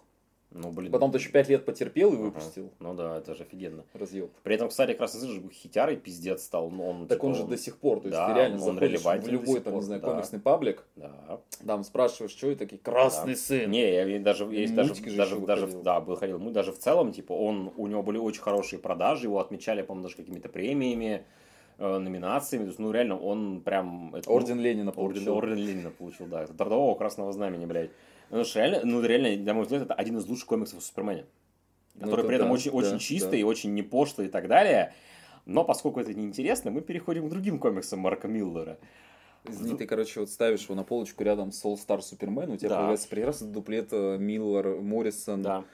Ну, блин. Потом ты еще 5 лет потерпел и выпустил. Ага. Ну да, это же офигенно. Разъеб. При этом, кстати, Красный Сын же хитярой пиздец стал. Но он, так типа, он же до сих пор, то есть да, ты реально он в любой, там, не знаю, да. комиксный паблик, да. там спрашиваешь, что это такие Красный да. Сын. Не, я даже, есть даже, даже, даже, да, был ходил. Мы даже в целом, типа, он, у него были очень хорошие продажи, его отмечали, по-моему, даже какими-то премиями э, номинациями. То есть, ну, реально, он прям... Это, Орден ну, Ленина получил. Орден, Орден Ленина получил, да. Трудового Красного Знамени, блядь. Ну, что реально, ну, реально, на мой взгляд, это один из лучших комиксов о Супермене. Ну, который ну, при этом да, очень, да, очень чистый, да. очень не пошлый и так далее. Но поскольку это неинтересно, мы переходим к другим комиксам Марка Миллера. Извини, ты, короче, вот ставишь его на полочку рядом с All Star Superman, у тебя да. появляется прекрасный дуплет э, Миллер, Моррисон. Да.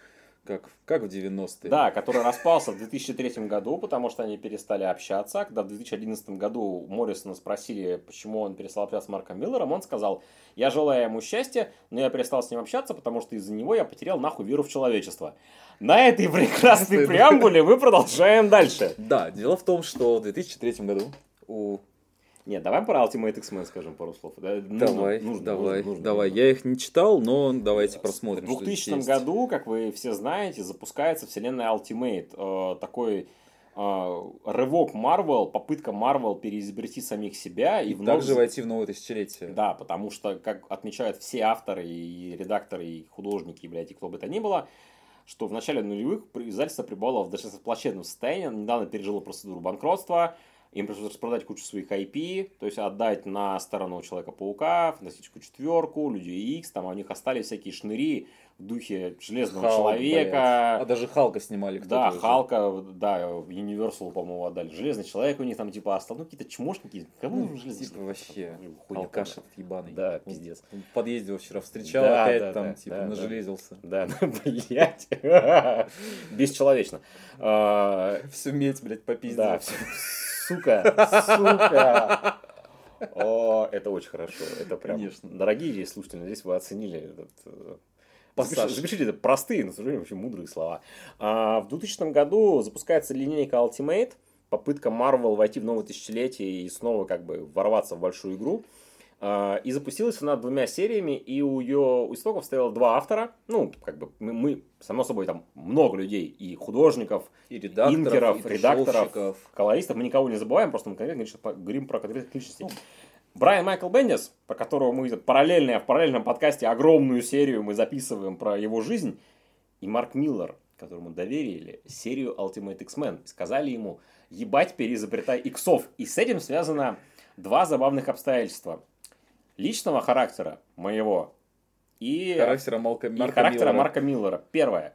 Как, как в 90-е. Да, который распался в 2003 году, потому что они перестали общаться. Когда в 2011 году Моррисона спросили, почему он перестал общаться с Марком Миллером, он сказал, я желаю ему счастья, но я перестал с ним общаться, потому что из-за него я потерял нахуй веру в человечество. На этой прекрасной преамбуле мы продолжаем дальше. Да, дело в том, что в 2003 году у нет, давай про Ultimate X-Men скажем пару слов. Давай, нужно, давай, нужно, нужно, давай. Нужно. Я их не читал, но давайте посмотрим. В 2000 году, как вы все знаете, запускается вселенная Ultimate. Э, такой э, рывок Marvel, попытка Marvel переизобрести самих себя и, и вновь... также войти в новое тысячелетие. Да, потому что, как отмечают все авторы и редакторы, и художники, блядь, и кто бы то ни было, что в начале нулевых издательство пребывало в достаточно плачевном состоянии, недавно пережило процедуру банкротства, им пришлось распродать кучу своих IP, то есть отдать на сторону Человека-паука, Фантастическую четверку, Людей Икс, там у них остались всякие шныри в духе Железного Халк, Человека. Блядь. А даже Халка снимали кто-то. Да, уже. Халка, да, Universal, по-моему, отдали. Железный Человек у них там типа остался, ну какие-то чмошники. Кому ну, Железный типа, Вообще, алкаш этот ебаный. Да, пиздец. Он в подъезде его вчера встречал, да, опять да, там да, типа да, нажелезился. Да, блядь. Бесчеловечно. А, Всю медь, блядь, попиздил. Да, сука, сука. О, это очень хорошо. Это прям. Конечно. Дорогие слушатели, надеюсь, вы оценили этот э, Пассаж. Запишите, это простые, но, сожалению, очень мудрые слова. А, в 2000 году запускается линейка Ultimate, попытка Marvel войти в новое тысячелетие и снова как бы ворваться в большую игру. А, и запустилась она двумя сериями, и у ее истоков стояло два автора. Ну, как бы мы, мы само собой, там много людей, и художников, и редакторов, инкеров, и редакторов, колористов. Мы никого не забываем, просто мы конкретно говорим про конкретных личностей. Ну. Брайан Майкл Бендис, по которого мы параллельно, в параллельном подкасте огромную серию мы записываем про его жизнь, и Марк Миллер, которому доверили серию Ultimate X-Men. Сказали ему, ебать, переизобретай иксов. И с этим связано два забавных обстоятельства личного характера моего и характера, Малка, Марка, и характера Миллера. Марка Миллера. Первое.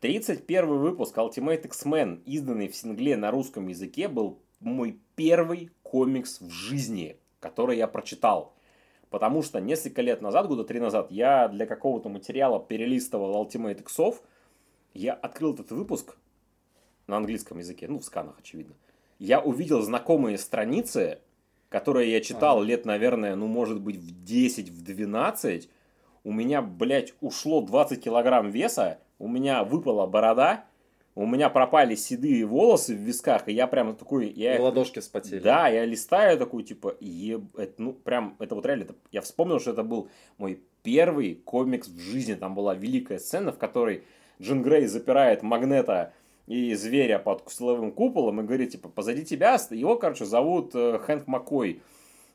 31 выпуск Ultimate X-Men, изданный в сингле на русском языке, был мой первый комикс в жизни, который я прочитал. Потому что несколько лет назад, года три назад, я для какого-то материала перелистывал Ultimate X-ов. Я открыл этот выпуск на английском языке, ну, в сканах, очевидно. Я увидел знакомые страницы, которые я читал лет, наверное, ну, может быть, в 10, в 12, у меня, блядь, ушло 20 килограмм веса, у меня выпала борода, у меня пропали седые волосы в висках, и я прям такой... Я, и ладошки спотели. Да, я листаю такой, типа, еб... это, ну, прям, это вот реально, это, я вспомнил, что это был мой первый комикс в жизни, там была великая сцена, в которой Джин Грей запирает Магнета и зверя под силовым куполом и говорит, типа, позади тебя, его, короче, зовут э, Хэнк Маккой.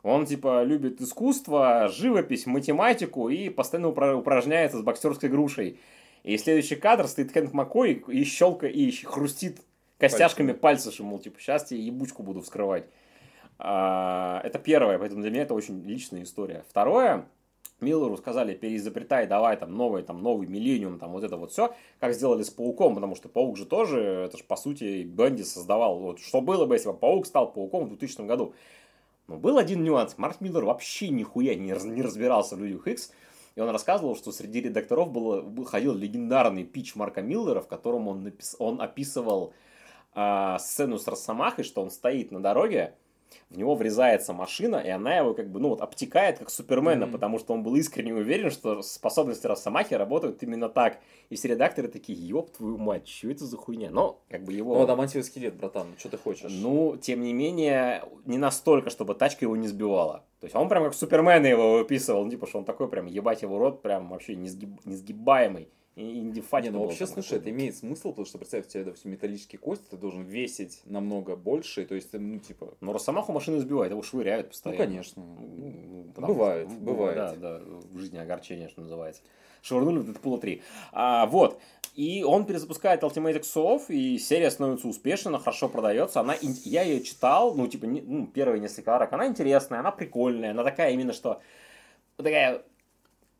Он, типа, любит искусство, живопись, математику и постоянно упражняется с боксерской грушей. И следующий кадр стоит Хэнк Маккой и щелка и хрустит костяшками пальцев, мол, типа, сейчас я ебучку буду вскрывать. А, это первое, поэтому для меня это очень личная история. Второе, Миллеру сказали, переизобретай, давай там новый, там новый миллениум, там вот это вот все, как сделали с Пауком, потому что Паук же тоже, это же по сути Бенди создавал, вот что было бы, если бы Паук стал Пауком в 2000 году. Но был один нюанс, Марк Миллер вообще нихуя не, не разбирался в Людях Икс, и он рассказывал, что среди редакторов было, ходил легендарный пич Марка Миллера, в котором он, напис, он описывал а, сцену с Росомахой, что он стоит на дороге, в него врезается машина, и она его как бы, ну вот, обтекает как Супермена, mm-hmm. потому что он был искренне уверен, что способности Росомахи работают именно так. И все редакторы такие, ёб твою мать, что это за хуйня? Но, как бы его... Ну, адамантиевый скелет, братан, что ты хочешь? Ну, тем не менее, не настолько, чтобы тачка его не сбивала. То есть он прям как Супермена его выписывал, ну, типа, что он такой прям, ебать его рот, прям вообще несгиб... несгибаемый. Индифатин. Не, ну вообще, слушай, это имеет смысл, потому что, представь, у тебя, допустим, металлический кость, ты должен весить намного больше, то есть, ну, типа... Но Росомаху машину сбивает, его швыряют постоянно. Ну, конечно. Ну, ну бывает, что, бывает. Да, да, в жизни огорчение, что называется. Швырнули в Дэдпула 3. А, вот. И он перезапускает Ultimate X и серия становится успешной, она хорошо продается. Она, я ее читал, ну, типа, не, ну, первые несколько арок. Она интересная, она прикольная, она такая именно, что такая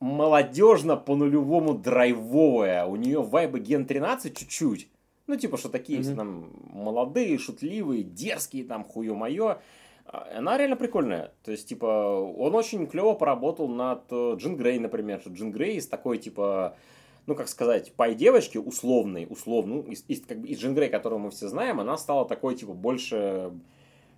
молодежно по-нулевому драйвовая. У нее вайбы Ген 13 чуть-чуть. Ну, типа, что такие mm-hmm. там молодые, шутливые, дерзкие, там, хуё моё. Она реально прикольная. То есть, типа, он очень клево поработал над э, Джин Грей, например. Что Джин Грей из такой, типа, ну, как сказать, пай девочки условной, условно, ну, из, из, как бы, из Джин Грей, которую мы все знаем, она стала такой, типа, больше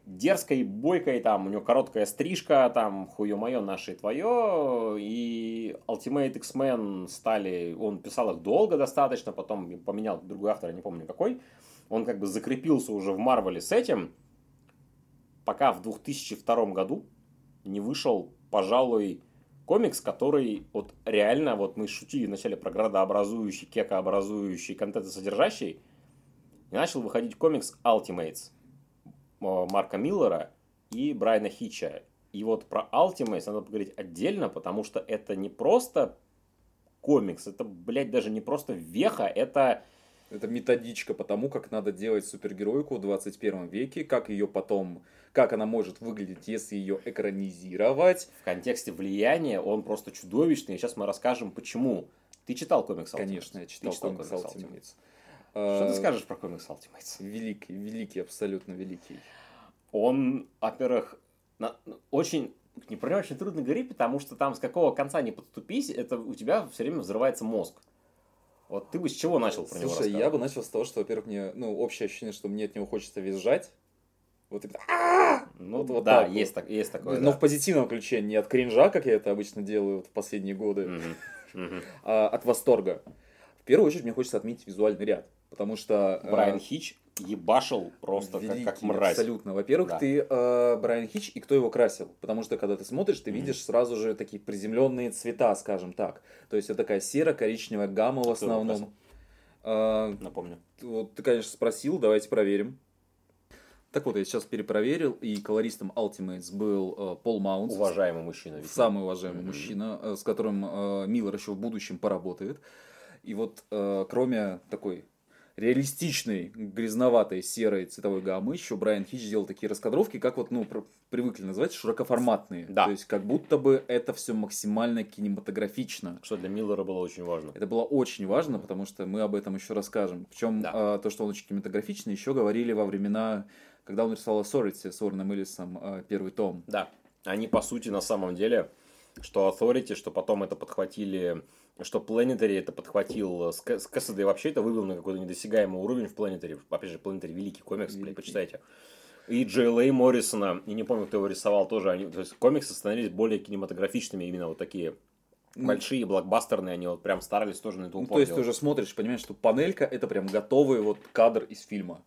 дерзкой, бойкой, там, у него короткая стрижка, там, хуё моё, наше и твое, и Ultimate X-Men стали, он писал их долго достаточно, потом поменял другой автор, не помню какой, он как бы закрепился уже в Марвеле с этим, пока в 2002 году не вышел, пожалуй, комикс, который вот реально, вот мы шутили вначале про градообразующий, кекообразующий, контентосодержащий, и начал выходить комикс Ultimates. Марка Миллера и Брайана Хича. И вот про Ultimates надо поговорить отдельно, потому что это не просто комикс, это, блядь, даже не просто веха, это... Это методичка по тому, как надо делать супергеройку в 21 веке, как ее потом, как она может выглядеть, если ее экранизировать. В контексте влияния он просто чудовищный, и сейчас мы расскажем, почему. Ты читал комикс Ultimates? Конечно, я читал, читал комикс Ultimates. Ultimates. Что ты а, скажешь про комикс Ultimates? Великий, великий, абсолютно великий. Он, во-первых, очень не про очень трудно говорить, потому что там с какого конца не подступись, это у тебя все время взрывается мозг. Вот ты бы с чего начал про Слушай, него Слушай, я бы начал с того, что, во-первых, мне, ну, общее ощущение, что мне от него хочется визжать. Вот это Ну, вот, вот да, так есть, вот. так, есть такое. Но да. в позитивном ключе, не от кринжа, как я это обычно делаю в последние годы, а от восторга. В первую очередь мне хочется отметить визуальный ряд. Потому что... Э, Брайан Хич ебашил просто великий, как, как мразь. Абсолютно. Во-первых, да. ты э, Брайан Хич и кто его красил. Потому что когда ты смотришь, ты mm-hmm. видишь сразу же такие приземленные цвета, скажем так. То есть это такая серо-коричневая гамма в основном. Э, Напомню. Вот ты, конечно, спросил, давайте проверим. Так вот, я сейчас перепроверил, и колористом Ultimates был э, Пол Маунт. Уважаемый мужчина. Видимо. Самый уважаемый mm-hmm. мужчина, э, с которым э, Миллер еще в будущем поработает. И вот э, кроме такой реалистичной, грязноватой серой цветовой гаммы. Еще Брайан Хич сделал такие раскадровки, как вот, ну, привыкли называть, широкоформатные. Да. То есть, как будто бы это все максимально кинематографично. Что для Миллера было очень важно. Это было очень важно, потому что мы об этом еще расскажем. Причем да. а, то, что он очень кинематографичный, еще говорили во времена, когда он рисовал Authority с Уорреном Эллисом а, первый том. Да. Они, по сути, на самом деле, что Authority, что потом это подхватили что Planetary это подхватил с Кассады вообще это вывел на какой-то недосягаемый уровень в Planetary. Опять же, Planetary великий комикс, великий. почитайте. И Джей Моррисона, и не помню, кто его рисовал тоже, они, то есть комиксы становились более кинематографичными, именно вот такие ну, большие, блокбастерные, они вот прям старались тоже на это упор ну, То есть делать. ты уже смотришь, понимаешь, что панелька это прям готовый вот кадр из фильма.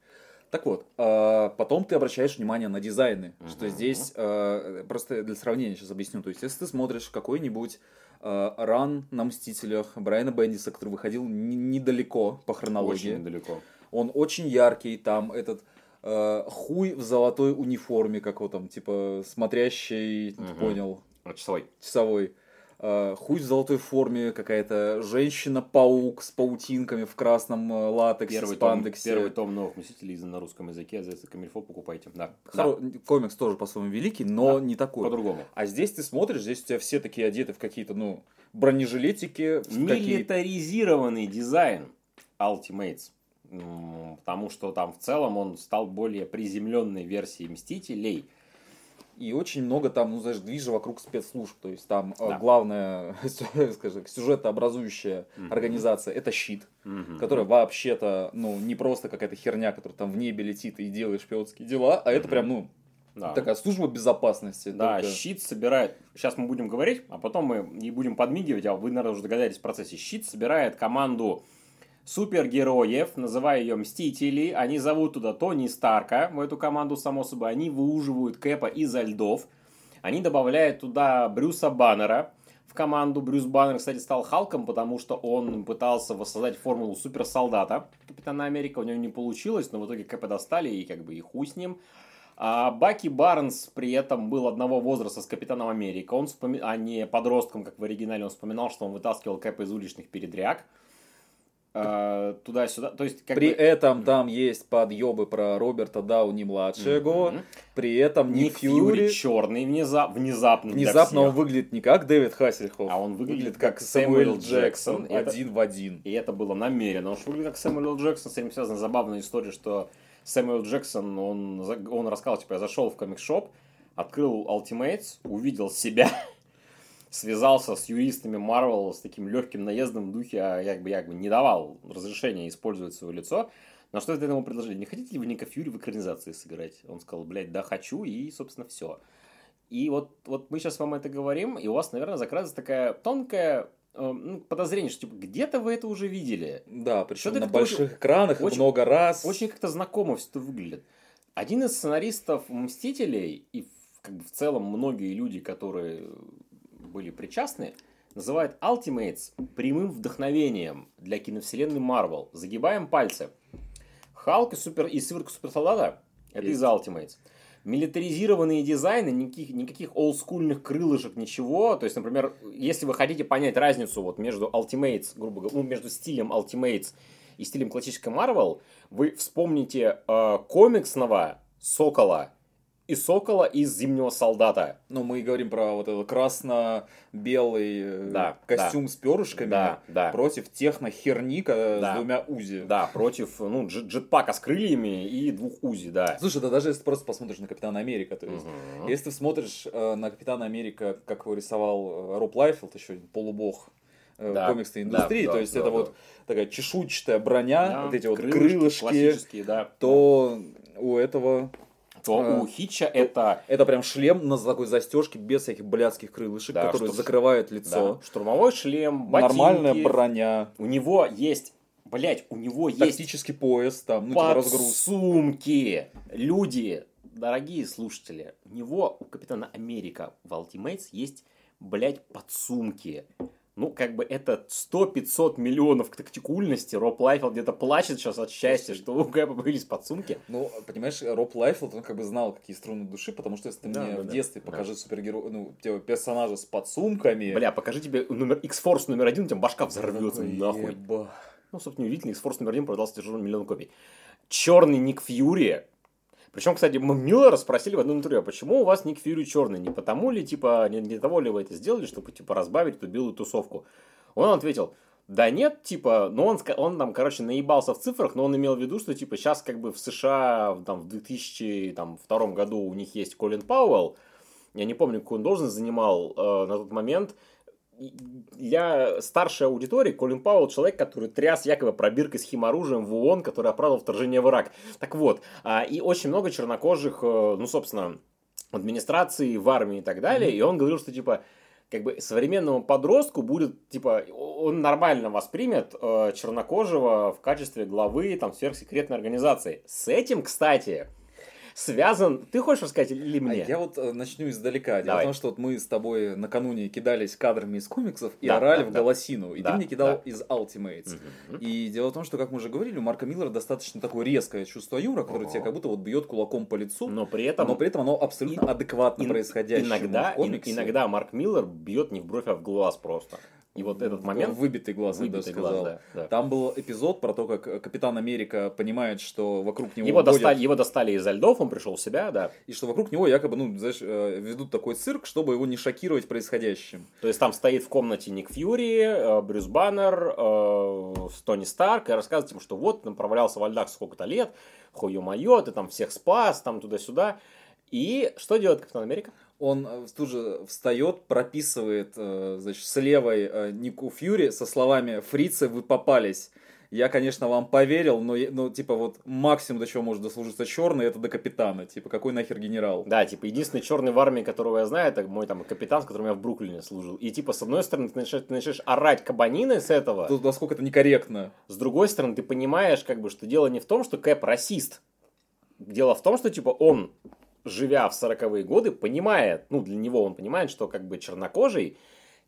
Так вот, э, потом ты обращаешь внимание на дизайны, uh-huh. что здесь, э, просто для сравнения сейчас объясню, то есть если ты смотришь какой-нибудь Э, ран на Мстителях Брайана Бендиса, который выходил недалеко по хронологии. Очень недалеко. Он очень яркий, там этот э, хуй в золотой униформе, как вот там, типа, смотрящий, угу. понял? Часовой. Часовой. Э, хуй в золотой форме, какая-то женщина-паук с паутинками в красном э, латексе, первый спандексе. Том, первый том новых Мстителей на русском языке, за Камильфо покупайте. Да. Хоро... да. Комикс тоже по-своему великий, но да. не такой. По-другому. А здесь ты смотришь, здесь у тебя все такие одеты в какие-то, ну, бронежилетики. Милитаризированный какие... дизайн Ultimates. Потому что там в целом он стал более приземленной версией Мстителей – и очень много там, ну, знаешь, движа вокруг спецслужб. То есть там э, да. главная, скажем, сюжетообразующая mm-hmm. организация это щит, mm-hmm. которая вообще-то, ну, не просто какая-то херня, которая там в небе летит и делает шпионские дела, а mm-hmm. это прям, ну, да. такая служба безопасности. Да, только... щит собирает. Сейчас мы будем говорить, а потом мы не будем подмигивать, а вы, наверное, уже догадались в процессе. Щит собирает команду супергероев, называя ее Мстители. Они зовут туда Тони Старка, в эту команду, само собой. Они выуживают Кэпа изо льдов. Они добавляют туда Брюса Баннера в команду. Брюс Баннер, кстати, стал Халком, потому что он пытался воссоздать формулу суперсолдата Капитана Америка. У него не получилось, но в итоге Кэпа достали и как бы и хуй с ним. А Баки Барнс при этом был одного возраста с Капитаном Америка. Он вспоми... а не подростком, как в оригинале. Он вспоминал, что он вытаскивал Кэпа из уличных передряг. Э, туда-сюда. То есть, как При бы... этом там есть подъебы про Роберта Дауни младшего. Mm-hmm. При этом Ник, Ник Фьюри... Фьюри черный внезап... внезапно. Внезапно он выглядит не как Дэвид Хассельхоф. А он выглядит, выглядит как, как Сэмюэл Джексон. Джексон один в один. И это было намеренно. Он выглядит как Сэмюэл Джексон. С этим связана забавная история, что Сэмюэл Джексон, он, он рассказал, типа, я зашел в комик-шоп, открыл Ultimates, увидел себя связался с юристами Марвел с таким легким наездом в духе, а я как бы, я как бы не давал разрешения использовать свое лицо. На что это ему предложили? Не хотите ли вы Ника Фьюри в экранизации сыграть? Он сказал, блядь, да, хочу, и, собственно, все. И вот, вот мы сейчас вам это говорим, и у вас, наверное, закрадывается такая тонкая э, ну, подозрение, что типа где-то вы это уже видели. Да, причем на больших очень, экранах очень, много раз. Очень как-то знакомо все это выглядит. Один из сценаристов Мстителей и как бы в целом многие люди, которые были причастны, называют Ultimates прямым вдохновением для киновселенной Marvel. Загибаем пальцы. Халк и, супер, и Сыворка Суперсолдата – это из Ultimates. Милитаризированные дизайны, никаких, никаких олдскульных крылышек, ничего. То есть, например, если вы хотите понять разницу вот между Ultimates, грубо говоря, ну, между стилем Ultimates и стилем классической Marvel, вы вспомните э, комиксного Сокола и Сокола из Зимнего солдата. Ну, мы говорим про вот этот красно-белый э, да, костюм да. с перышками да, да. против техно-херника да. с двумя УЗИ. Да, против ну, джет джетпака с крыльями и двух УЗИ, да. Слушай, да даже если ты просто посмотришь на Капитана Америка, то есть, угу. если ты смотришь э, на Капитана Америка, как его рисовал э, Роб Лайфилд, еще полубог э, да, комиксной индустрии, да, то есть да, это да. вот такая чешуйчатая броня, да, вот эти вот крылышки, да, то да. у этого то а, у Хитча это... Это прям шлем на такой застежке без всяких блядских крылышек, да, который что... закрывает лицо. Да. Штурмовой шлем, ботинки. Нормальная броня. У него есть Блять, у него есть... Тактический пояс, там, ну, типа разгруз. сумки. Люди, дорогие слушатели, у него, у Капитана Америка в Ultimates есть, блять, подсумки ну, как бы это 100-500 миллионов тактикульности. Роб Лайфилд где-то плачет сейчас от счастья, что у Кэпа появились подсумки. Ну, понимаешь, Роб Лайфилд, он как бы знал, какие струны души, потому что если ты да, мне да, в детстве да. покажи да. супергероя, ну, тебе персонажа с подсумками... Бля, покажи тебе номер X-Force номер один, у тебя башка взорвется нахуй. Еба. Ну, собственно, удивительно, X-Force номер один продался тяжелым миллион копий. Черный Ник Фьюри, причем, кстати, мы Миллера спросили в одном интервью, а почему у вас Ник Фьюри черный? Не потому ли, типа, не для того ли вы это сделали, чтобы, типа, разбавить эту белую тусовку? Он ответил, да нет, типа, ну он, он там, короче, наебался в цифрах, но он имел в виду, что, типа, сейчас, как бы, в США, там, в 2002 году у них есть Колин Пауэлл, я не помню, какую он должность занимал э, на тот момент, для старшей аудитории Колин Пауэлл человек, который тряс якобы пробиркой с химоружием в ООН, который оправдал вторжение в Ирак. Так вот, а, и очень много чернокожих, э, ну, собственно, администрации, в армии и так далее, mm-hmm. и он говорил, что, типа, как бы современному подростку будет, типа, он нормально воспримет э, чернокожего в качестве главы там сверхсекретной организации. С этим, кстати, связан... Ты хочешь рассказать или мне? А я вот э, начну издалека. Дело в том, что вот мы с тобой накануне кидались кадрами из комиксов и да, орали да, в голосину. И да, ты мне кидал да. из Ultimates. Угу. И дело в том, что, как мы уже говорили, у Марка Миллера достаточно такое резкое чувство юмора, которое О. тебя как будто вот бьет кулаком по лицу. Но при этом... Но при этом оно абсолютно и, адекватно и, происходящему иногда, в комиксе. Иногда Марк Миллер бьет не в бровь, а в глаз просто. И вот этот момент... Выбитый глаз, выбитый я бы сказал. Глаз, да, да. Там был эпизод про то, как Капитан Америка понимает, что вокруг него его, достали, его достали из льдов, он пришел в себя, да. И что вокруг него якобы, ну, знаешь, э, ведут такой цирк, чтобы его не шокировать происходящим. То есть там стоит в комнате Ник Фьюри, э, Брюс Баннер, э, Тони Старк, и рассказывает ему, что вот, он провалялся во льдах сколько-то лет, хо-ё-моё, ты там всех спас, там туда-сюда. И что делает Капитан Америка? Он э, тут же встает, прописывает, э, значит, с левой э, Нику Фьюри со словами «Фрицы, вы попались». Я, конечно, вам поверил, но, ну, типа, вот максимум, до чего может дослужиться черный, это до капитана. Типа, какой нахер генерал? Да, типа, единственный черный в армии, которого я знаю, это мой там капитан, с которым я в Бруклине служил. И, типа, с одной стороны, ты начинаешь, ты начинаешь орать кабанины с этого. Тут насколько это некорректно. С другой стороны, ты понимаешь, как бы, что дело не в том, что Кэп расист. Дело в том, что, типа, он живя в сороковые годы, понимает, ну, для него он понимает, что как бы чернокожий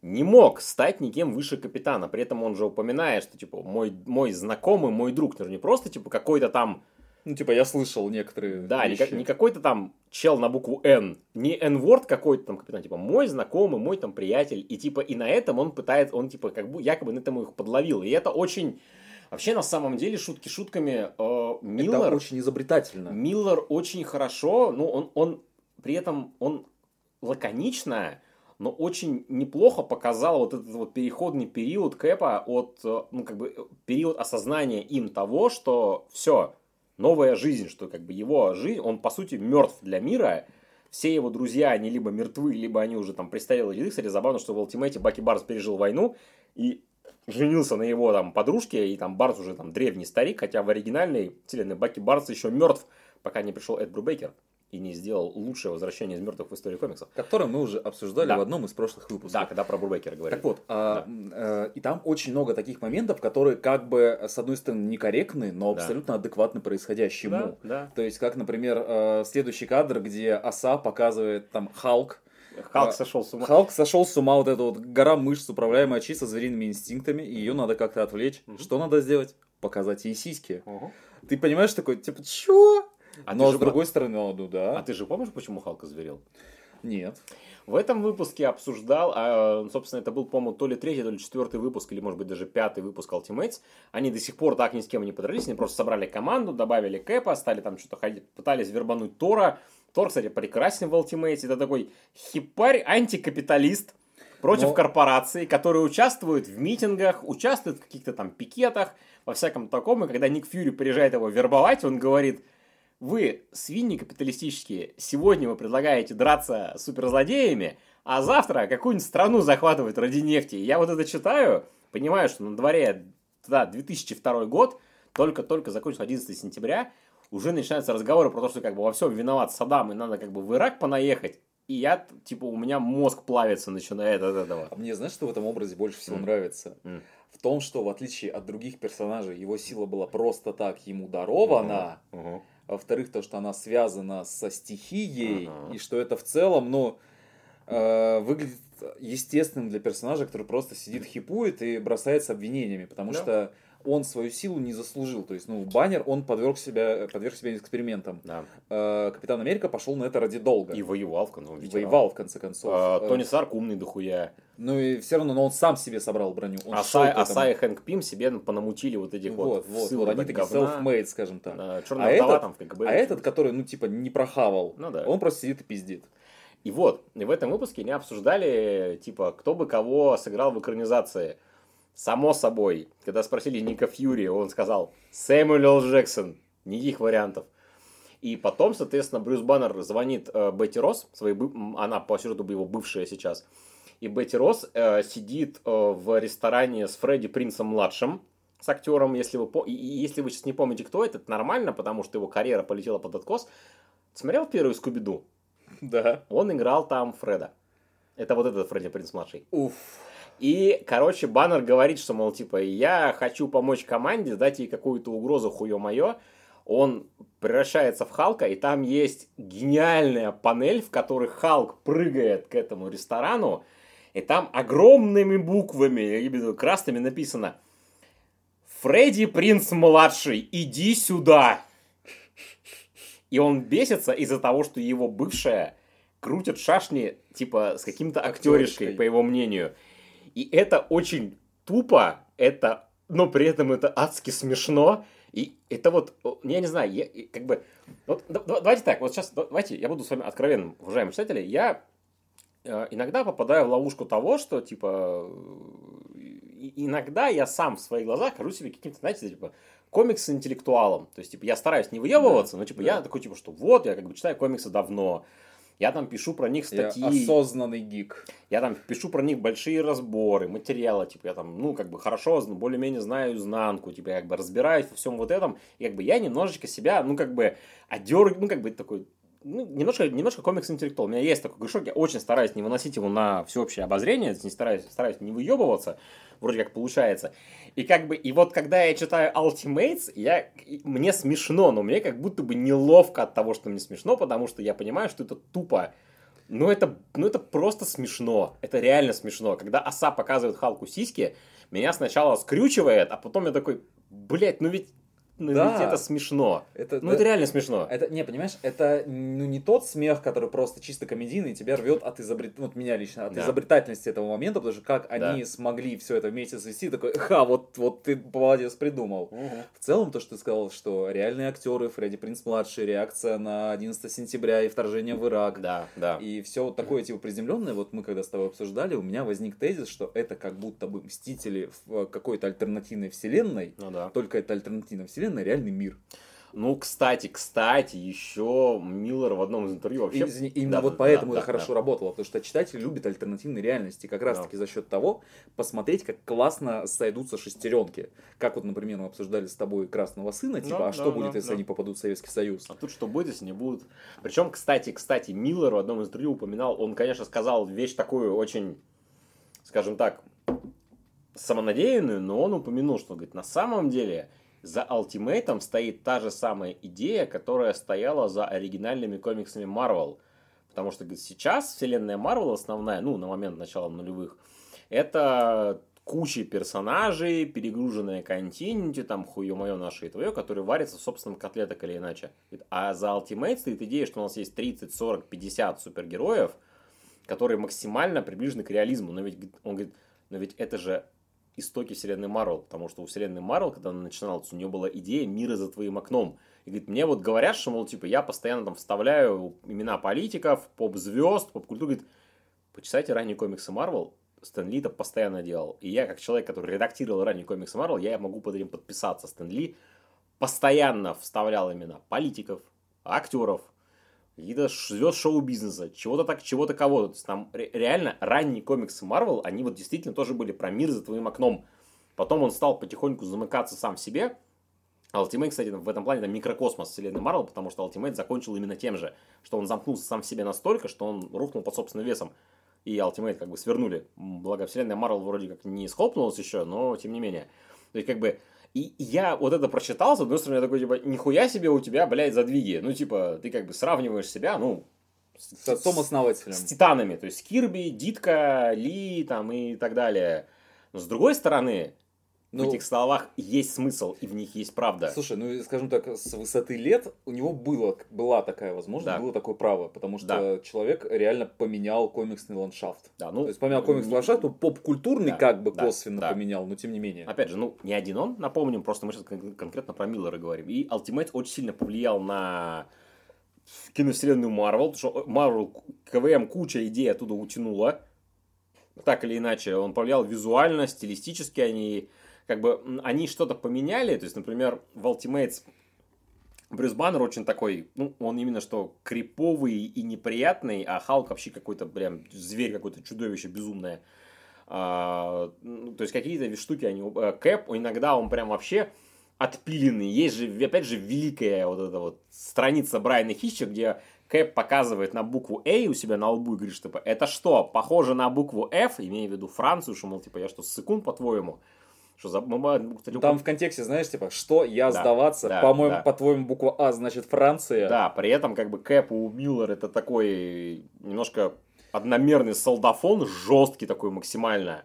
не мог стать никем выше капитана. При этом он же упоминает, что, типа, мой, мой знакомый, мой друг, не просто, типа, какой-то там... Ну, типа, я слышал некоторые Да, вещи. не, не какой-то там чел на букву N, не N-word какой-то там капитан, типа, мой знакомый, мой там приятель. И, типа, и на этом он пытается, он, типа, как бы, якобы на этом их подловил. И это очень Вообще, на самом деле, шутки шутками, э, Миллер... Это очень изобретательно. Миллер очень хорошо, ну, он, он при этом, он лаконично, но очень неплохо показал вот этот вот переходный период Кэпа от, э, ну, как бы, период осознания им того, что все, новая жизнь, что как бы его жизнь, он по сути мертв для мира, все его друзья, они либо мертвы, либо они уже там престарелые деды. Кстати, забавно, что в Ultimate Баки Барс пережил войну, и женился на его там подружке, и там Барс уже там древний старик, хотя в оригинальной вселенной Баки Барс еще мертв, пока не пришел Эд Брубейкер и не сделал лучшее возвращение из мертвых в истории комиксов. Которое мы уже обсуждали да. в одном из прошлых выпусков. Да, когда про Брубейкера говорили. Так вот, а, да. а, э, и там очень много таких моментов, которые как бы, с одной стороны, некорректны, но да. абсолютно адекватны происходящему. Да, да. То есть, как, например, э, следующий кадр, где Оса показывает там Халк, Халк сошел с ума. Халк сошел с ума, вот эта вот гора мышц, управляемая чисто звериными инстинктами, и ее надо как-то отвлечь. Угу. Что надо сделать? Показать ей сиськи. Угу. Ты понимаешь, такой, типа, чё? А Но с другой по... стороны, ну да. А ты же помнишь, почему Халк озверел? Нет. В этом выпуске обсуждал, а, собственно, это был, по-моему, то ли третий, то ли четвертый выпуск, или, может быть, даже пятый выпуск Ultimates. Они до сих пор так ни с кем не подрались, они просто собрали команду, добавили Кэпа, стали там что-то ходить, пытались вербануть Тора, Тор, кстати, прекрасен в Ultimate. Это такой хипарь, антикапиталист против Но... корпораций, которые участвуют в митингах, участвуют в каких-то там пикетах, во всяком таком. И когда Ник Фьюри приезжает его вербовать, он говорит, вы, свиньи капиталистические, сегодня вы предлагаете драться с суперзлодеями, а завтра какую-нибудь страну захватывать ради нефти. Я вот это читаю, понимаю, что на дворе да, 2002 год, только-только закончился 11 сентября, уже начинаются разговоры про то, что как бы во всем виноват Саддам, и надо как бы в Ирак понаехать. И я, типа, у меня мозг плавится начинает от этого. А мне знаешь, что в этом образе больше всего mm. нравится? Mm. В том, что в отличие от других персонажей, его сила была просто так ему дарована. Uh-huh. Uh-huh. Во-вторых, то, что она связана со стихией, uh-huh. и что это в целом, ну, э, выглядит естественным для персонажа, который просто сидит, хипует и бросается обвинениями. Потому yeah. что он свою силу не заслужил. То есть, ну, баннер, он подверг себя, подверг себя экспериментам. Да. Э, Капитан Америка пошел на это ради долга. И воевал, в конце концов. воевал, в конце концов. А, Тони Сарк умный дохуя. Ну и все равно, но он сам себе собрал броню. Он а Сай, а Сай и Хэнк Пим себе понамутили вот этих вот. Вот, вот, вот они такие self-made, скажем так. Да, а, этот, там в КГБ. А этот, который, ну, типа, не прохавал, ну, да. он просто сидит и пиздит. И вот, в этом выпуске они обсуждали, типа, кто бы кого сыграл в экранизации. Само собой, когда спросили Ника Фьюри, он сказал Сэмюэл Джексон. Никаких вариантов. И потом, соответственно, Брюс Баннер звонит э, Бетти Росс, своей, она по сюжету его бывшая сейчас. И Бетти Росс э, сидит э, в ресторане с Фредди Принцем-младшим, с актером, если вы, по... и, если вы сейчас не помните, кто это, это нормально, потому что его карьера полетела под откос. Смотрел первый Скуби-Ду? Да. Он играл там Фреда. Это вот этот Фредди Принц-младший. Уф. И, короче, Баннер говорит, что, мол, типа, я хочу помочь команде, дать ей какую-то угрозу, хуё моё. он превращается в Халка, и там есть гениальная панель, в которой Халк прыгает к этому ресторану, и там огромными буквами, красными написано «Фредди Принц младший, иди сюда!» И он бесится из-за того, что его бывшая крутит шашни, типа, с каким-то актеришкой, по его мнению. И это очень тупо, это, но при этом это адски смешно. И это вот, я не знаю, я, как бы, вот, давайте так, вот сейчас, давайте, я буду с вами откровенным, уважаемые читатели, я э, иногда попадаю в ловушку того, что, типа, иногда я сам в своих глазах кажу себе каким-то, знаете, типа, комикс-интеллектуалом. То есть, типа, я стараюсь не выебываться, да, но, типа, да. я такой, типа, что вот, я как бы читаю комиксы давно, я там пишу про них статьи. Я осознанный гик. Я там пишу про них большие разборы, материалы, типа я там, ну, как бы хорошо, более-менее знаю изнанку, типа я как бы разбираюсь во всем вот этом, и как бы я немножечко себя, ну, как бы одер, ну, как бы такой ну, немножко, немножко комикс-интеллектуал. У меня есть такой грешок, я очень стараюсь не выносить его на всеобщее обозрение, не стараюсь, стараюсь не выебываться, вроде как получается. И как бы, и вот когда я читаю Ultimates, я, мне смешно, но мне как будто бы неловко от того, что мне смешно, потому что я понимаю, что это тупо. Ну это, ну это просто смешно. Это реально смешно. Когда оса показывает Халку сиськи, меня сначала скрючивает, а потом я такой, блять, ну ведь ну да. ведь это смешно. Это, ну, это, это реально смешно. Это, не, понимаешь, это ну, не тот смех, который просто чисто комедийный, тебя рвет от изобрет... вот меня лично, от да. изобретательности этого момента, потому что как да. они смогли все это вместе свести, такой, ха, вот, вот ты молодец, придумал. Угу. В целом, то, что ты сказал, что реальные актеры, Фредди Принц младший, реакция на 11 сентября и вторжение в Ирак. Да, да. И все вот такое, типа, приземленное, вот мы когда с тобой обсуждали, у меня возник тезис, что это как будто бы Мстители в какой-то альтернативной вселенной, ну, да. только это альтернативная вселенная, вселенной реальный мир. Ну, кстати, кстати, еще Миллер в одном из интервью вообще... И, именно да, вот поэтому да, это да, хорошо да. работало, потому что читатель любит альтернативные реальности, как раз таки да. за счет того, посмотреть, как классно сойдутся шестеренки. Как вот, например, мы обсуждали с тобой Красного Сына, типа, да, а да, что будет, да, если да. они попадут в Советский Союз? А тут что будет, если не будут? Причем, кстати, кстати, Миллер в одном из интервью упоминал, он, конечно, сказал вещь такую очень, скажем так, самонадеянную, но он упомянул, что, говорит, на самом деле за Ultimate стоит та же самая идея, которая стояла за оригинальными комиксами Marvel. Потому что сейчас вселенная Marvel основная, ну, на момент начала нулевых, это куча персонажей, перегруженная континенте, там хуе мое наше и твое, которые варятся в собственном котле так или иначе. А за Ultimate стоит идея, что у нас есть 30, 40, 50 супергероев, которые максимально приближены к реализму. Но ведь он говорит, но ведь это же истоки вселенной Марвел, потому что у вселенной Марвел, когда она начиналась, у нее была идея мира за твоим окном. И говорит, мне вот говорят, что, мол, типа, я постоянно там вставляю имена политиков, поп-звезд, поп-культуру. Говорит, почитайте ранние комиксы Марвел, Стэн Ли это постоянно делал. И я, как человек, который редактировал ранние комиксы Марвел, я могу под этим подписаться. Стэн Ли постоянно вставлял имена политиков, актеров, какие-то звезд шоу-бизнеса, чего-то так, чего-то кого-то. То есть там реально ранние комиксы Marvel, они вот действительно тоже были про мир за твоим окном. Потом он стал потихоньку замыкаться сам в себе. Ultimate, кстати, в этом плане это микрокосмос вселенной Marvel, потому что Ultimate закончил именно тем же, что он замкнулся сам в себе настолько, что он рухнул под собственным весом. И Ultimate как бы свернули. Благо, вселенная Marvel вроде как не схлопнулась еще, но тем не менее. То есть, как бы, и я вот это прочитал, с одной стороны, я такой, типа, нихуя себе у тебя, блядь, задвиги. Ну, типа, ты как бы сравниваешь себя, ну, с отцом-основателем. С титанами. То есть Кирби, Дитка, Ли там и так далее. Но с другой стороны, ну, в этих словах есть смысл, и в них есть правда. Слушай, ну, скажем так, с высоты лет у него было, была такая возможность, да. было такое право, потому что да. человек реально поменял комиксный ландшафт. Да, ну, То есть, поменял комиксный не... ландшафт, ну, поп-культурный да, как бы да, косвенно да. поменял, но тем не менее. Опять же, ну, не один он, напомним, просто мы сейчас конкретно про Миллера говорим. И Ultimate очень сильно повлиял на киновселенную Марвел, потому что Марвел КВМ куча идей оттуда утянула. Так или иначе, он повлиял визуально, стилистически они как бы они что-то поменяли. То есть, например, в Ultimates Брюс Баннер очень такой, ну, он именно что криповый и неприятный, а Халк вообще какой-то прям зверь, какое-то чудовище безумное. А, ну, то есть какие-то штуки они... Э, Кэп, иногда он прям вообще отпиленный. Есть же, опять же, великая вот эта вот страница Брайана Хитча, где Кэп показывает на букву A у себя на лбу и говорит, что типа, это что, похоже на букву F, имея в виду Францию, что, мол, типа, я что, секунд, по-твоему? Что за... кстати, Там в контексте, знаешь, типа, что я да, сдаваться, да, по-моему, да. по-твоему, буква А значит Франция. Да, при этом как бы Кэп у Миллер это такой немножко одномерный солдафон, жесткий такой максимально.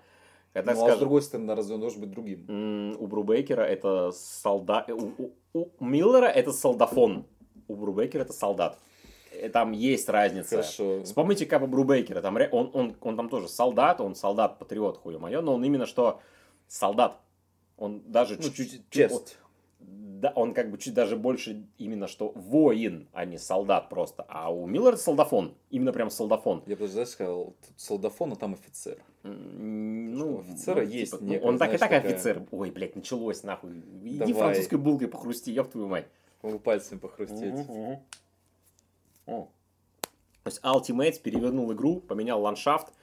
Это, ну, скажем, а с другой стороны, разве он должен быть другим? У Брубейкера это солдат... У, у, у Миллера это солдафон. У Брубейкера это солдат. Э, там есть разница. Хорошо. Вспомните Капа Брубейкера. Там, он, он, он там тоже солдат, он солдат-патриот, хуе мое, но он именно что солдат. Он даже ну, чуть-чуть... Честь. Да, он как бы чуть даже больше именно что воин, а не солдат просто. А у Миллера солдафон. Именно прям солдафон. Я бы даже сказал, солдафон, а там офицер. Ну, офицера ну, есть. Типа, некая, ну, он так и так такая... офицер. Ой, блядь, началось нахуй. Иди Давай. французской булкой похрусти, ёб твою мать. Могу пальцем похрустеть. Угу, угу. То есть Ultimate перевернул игру, поменял ландшафт,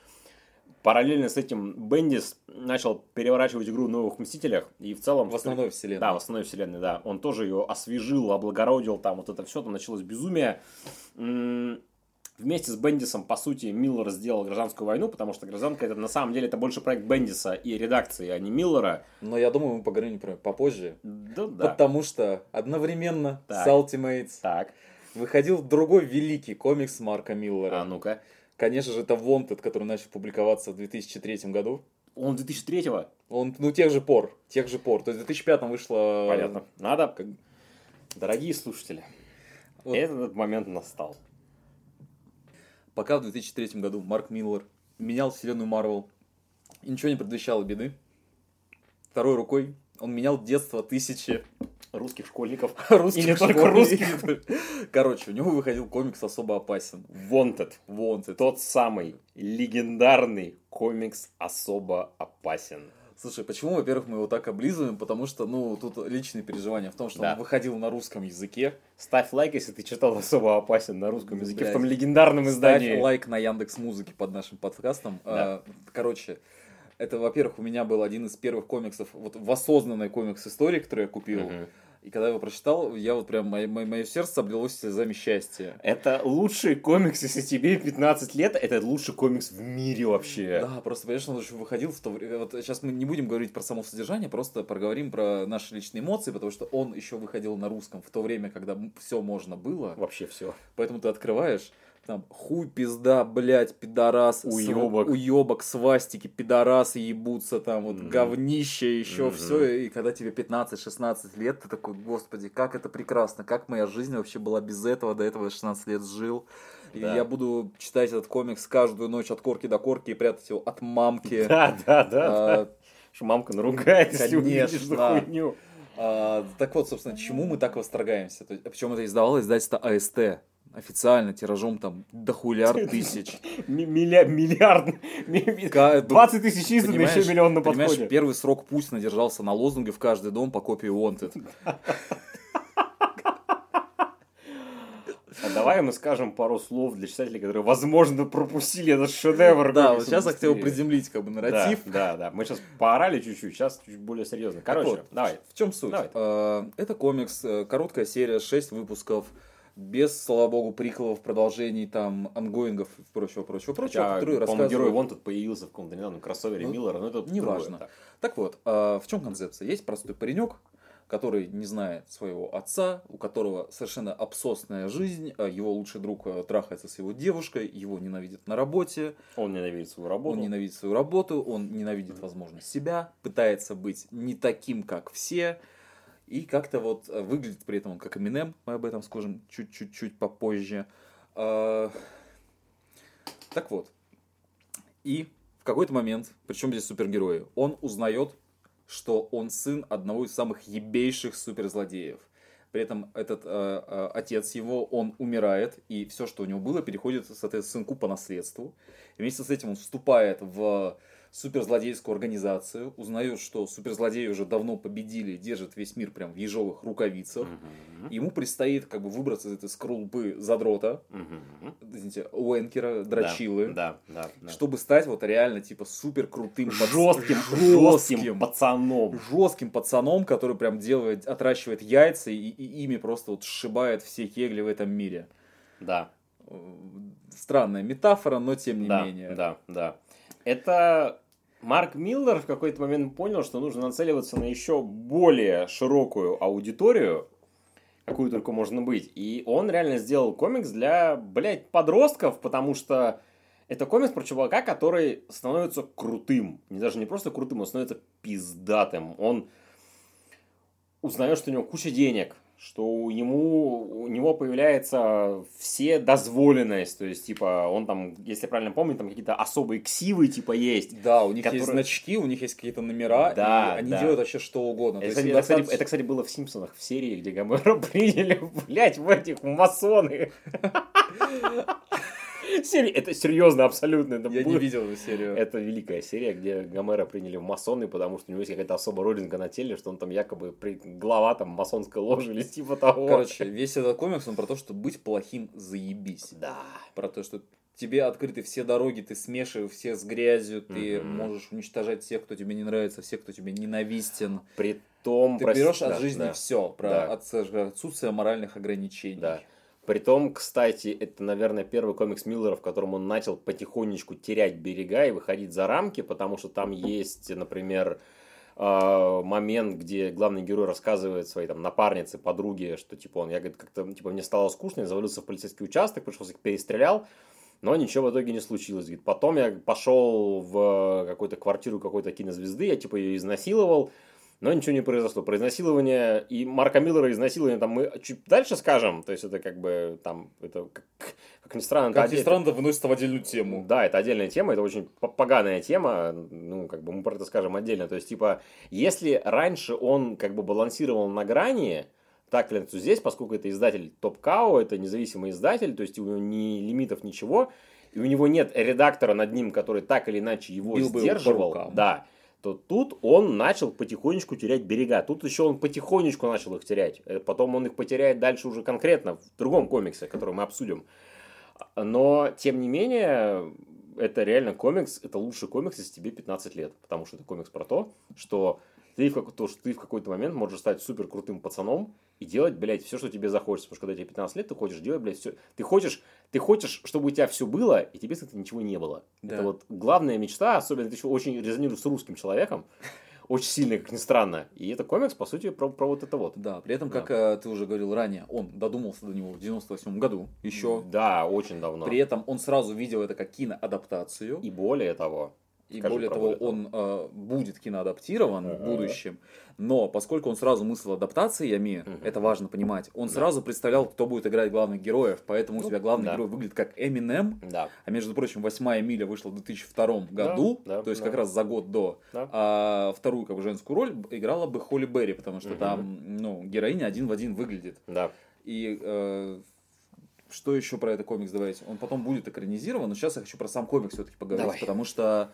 Параллельно с этим Бендис начал переворачивать игру в новых Мстителях и в целом... В основной вселенной. Да, в основной вселенной, да. Он тоже ее освежил, облагородил, там вот это все, там началось безумие. Вместе с Бендисом, по сути, Миллер сделал гражданскую войну, потому что гражданка это на самом деле это больше проект Бендиса и редакции, а не Миллера. Но я думаю, мы поговорим про попозже. Да, да. Потому что одновременно так. с Ultimates так. выходил другой великий комикс Марка Миллера. А ну-ка. Конечно же, это Wanted, который начал публиковаться в 2003 году. Он 2003-го? Он, ну, тех же пор, тех же пор. То есть в 2005 вышло... Понятно. Надо, как... дорогие слушатели, вот. этот момент настал. Пока в 2003 году Марк Миллер менял вселенную Марвел, и ничего не предвещало беды, второй рукой он менял детство тысячи русских школьников. русских Или только русских. Короче, у него выходил комикс особо опасен. Wanted. Wanted. Тот самый легендарный комикс особо опасен. Слушай, почему, во-первых, мы его так облизываем? Потому что, ну, тут личные переживания в том, что да. он выходил на русском языке. Ставь лайк, если ты читал особо опасен на русском языке, Блядь. в том легендарном издании. Ставь лайк на Яндекс Музыке под нашим подкастом. Да. А, короче, это, во-первых, у меня был один из первых комиксов, вот в осознанной комикс-истории, который я купил. Uh-huh. И когда я его прочитал, я вот прям, мое, мое сердце облилось слезами счастья. Это лучший комикс, если тебе 15 лет, это лучший комикс в мире вообще. Да, просто, конечно, он еще выходил в то время. Вот сейчас мы не будем говорить про само содержание, просто проговорим про наши личные эмоции, потому что он еще выходил на русском в то время, когда все можно было. Вообще все. Поэтому ты открываешь, там хуй, пизда, блядь, пидорас, уебок, св... уебок свастики, пидорасы ебутся, там вот mm-hmm. говнище, еще mm-hmm. все, и когда тебе 15-16 лет, ты такой, господи, как это прекрасно, как моя жизнь вообще была без этого, до этого 16 лет жил. И да. я буду читать этот комикс каждую ночь от корки до корки и прятать его от мамки. Да, да, да. А, Что мамка наругает, если увидишь хуйню. А, так вот, собственно, чему мы так восторгаемся? Причем это издавало издательство АСТ официально тиражом там дохуляр тысяч. Миллиард, миллиард, 20 тысяч изданных, еще миллион на подходе. Понимаешь, первый срок Путина держался на лозунге в каждый дом по копии Wanted. А давай мы скажем пару слов для читателей, которые, возможно, пропустили этот шедевр. Да, вот сейчас я хотел приземлить как бы нарратив. Да, да, да. Мы сейчас поорали чуть-чуть, сейчас чуть более серьезно. Короче, вот, давай. В чем суть? Давай. А, это комикс, э, короткая серия, 6 выпусков без, слава богу, приколов, продолжений, там, ангоингов и прочего, прочего, прочего, Хотя, которые рассказывают... герой вон тут появился в каком-то недавнем кроссовере ну, Миллера, но это неважно. Так. так вот, а, в чем концепция? Есть простой паренек, который не знает своего отца, у которого совершенно абсосная жизнь, а его лучший друг э, трахается с его девушкой, его ненавидит на работе. Он ненавидит свою работу. Он ненавидит свою работу, он ненавидит, возможно, себя, пытается быть не таким, как все, и как-то вот э, выглядит при этом он как Эминем, мы об этом скажем чуть-чуть попозже. А, так вот. И в какой-то момент, причем здесь супергерои, он узнает, что он сын одного из самых ебейших суперзлодеев. При этом этот э, э, отец его, он умирает, и все, что у него было, переходит, соответственно, сынку по наследству. И вместе с этим он вступает в суперзлодейскую организацию, узнает, что суперзлодеи уже давно победили, держат весь мир прям в ежовых рукавицах. Угу. Ему предстоит как бы выбраться из этой скорлупы задрота, угу. извините, Уэнкера, дрочилы, да, да, да, чтобы стать вот реально типа супер крутым жестким, жестким, жестким пацаном. Жестким пацаном, который прям делает, отращивает яйца и, и ими просто вот сшибает все кегли в этом мире. Да. Странная метафора, но тем не да, менее. Да, да. Это Марк Миллер в какой-то момент понял, что нужно нацеливаться на еще более широкую аудиторию, какую только можно быть. И он реально сделал комикс для, блядь, подростков, потому что это комикс про чувака, который становится крутым. Не даже не просто крутым, он становится пиздатым. Он узнает, что у него куча денег, что ему, у него появляется все дозволенность, то есть, типа, он там, если правильно помню, там какие-то особые ксивы, типа, есть. Да, у них которые... есть значки, у них есть какие-то номера, да, и они да. делают вообще что угодно. Это, кстати, это, кстати, это, кстати, было в Симпсонах, в серии, где Гомера приняли, блядь, в этих масоны. Серия, это серьезно, абсолютно. Это Я будет... не видел эту серию. Это великая серия, где Гомера приняли в масоны, потому что у него есть какая-то особая родинка на теле, что он там якобы при... глава там масонской ложи или типа того. Короче, весь этот комикс, он про то, что быть плохим заебись. Да. Про то, что тебе открыты все дороги, ты смешиваешь все с грязью, ты mm-hmm. можешь уничтожать всех, кто тебе не нравится, всех, кто тебе ненавистен. При том, ты прости, берешь да, от жизни да, все, про да. отсутствие моральных ограничений. Да. Притом, кстати, это, наверное, первый комикс Миллера, в котором он начал потихонечку терять берега и выходить за рамки, потому что там есть, например, а, момент, где главный герой рассказывает своей там напарнице, подруге, что типа он, я говорит, как-то типа мне стало скучно, я завалился в полицейский участок, пришел их перестрелял, но ничего в итоге не случилось. Говорит, потом я пошел в какую-то квартиру какой-то кинозвезды, я типа ее изнасиловал, но ничего не произошло. Про изнасилование и Марка Миллера изнасилование там мы чуть дальше скажем, то есть это как бы там, это как, как ни странно. Как ни странно, выносится в отдельную тему. Да, это отдельная тема, это очень поганая тема, ну, как бы мы про это скажем отдельно. То есть, типа, если раньше он как бы балансировал на грани, так или иначе здесь, поскольку это издатель Топ Као, это независимый издатель, то есть у него ни лимитов, ничего, и у него нет редактора над ним, который так или иначе его Бил сдерживал. Да то тут он начал потихонечку терять берега. Тут еще он потихонечку начал их терять. Э, потом он их потеряет дальше уже конкретно в другом комиксе, который мы обсудим. Но, тем не менее, это реально комикс, это лучший комикс, если тебе 15 лет. Потому что это комикс про то, что ты в, то, что ты в какой-то момент можешь стать супер крутым пацаном и делать, блядь, все, что тебе захочется. Потому что когда тебе 15 лет, ты хочешь делать, блядь, все. Ты хочешь, ты хочешь, чтобы у тебя все было, и тебе, кстати, ничего не было. Да. Это вот главная мечта, особенно это еще очень резонирует с русским человеком. Очень сильно, как ни странно. И это комикс, по сути, про, про вот это вот. Да, при этом, да. как э, ты уже говорил ранее, он додумался до него в 98 году еще. Да, очень давно. При этом он сразу видел это как киноадаптацию. И более того, и Скажи более того, он э, будет киноадаптирован uh-huh. в будущем. Но поскольку он сразу мыслил адаптациями, uh-huh. это важно понимать, он да. сразу представлял, кто будет играть главных героев. Поэтому ну, у тебя главный да. герой выглядит как Эминем. Да. А между прочим, восьмая миля вышла в 2002 году, да, да, то есть да. как раз за год до. Да. А вторую как бы женскую роль играла бы Холли Берри, потому что uh-huh. там ну, героиня один в один выглядит. Да. И э, что еще про этот комикс давайте? Он потом будет экранизирован, но сейчас я хочу про сам комикс все-таки поговорить, Давай. потому что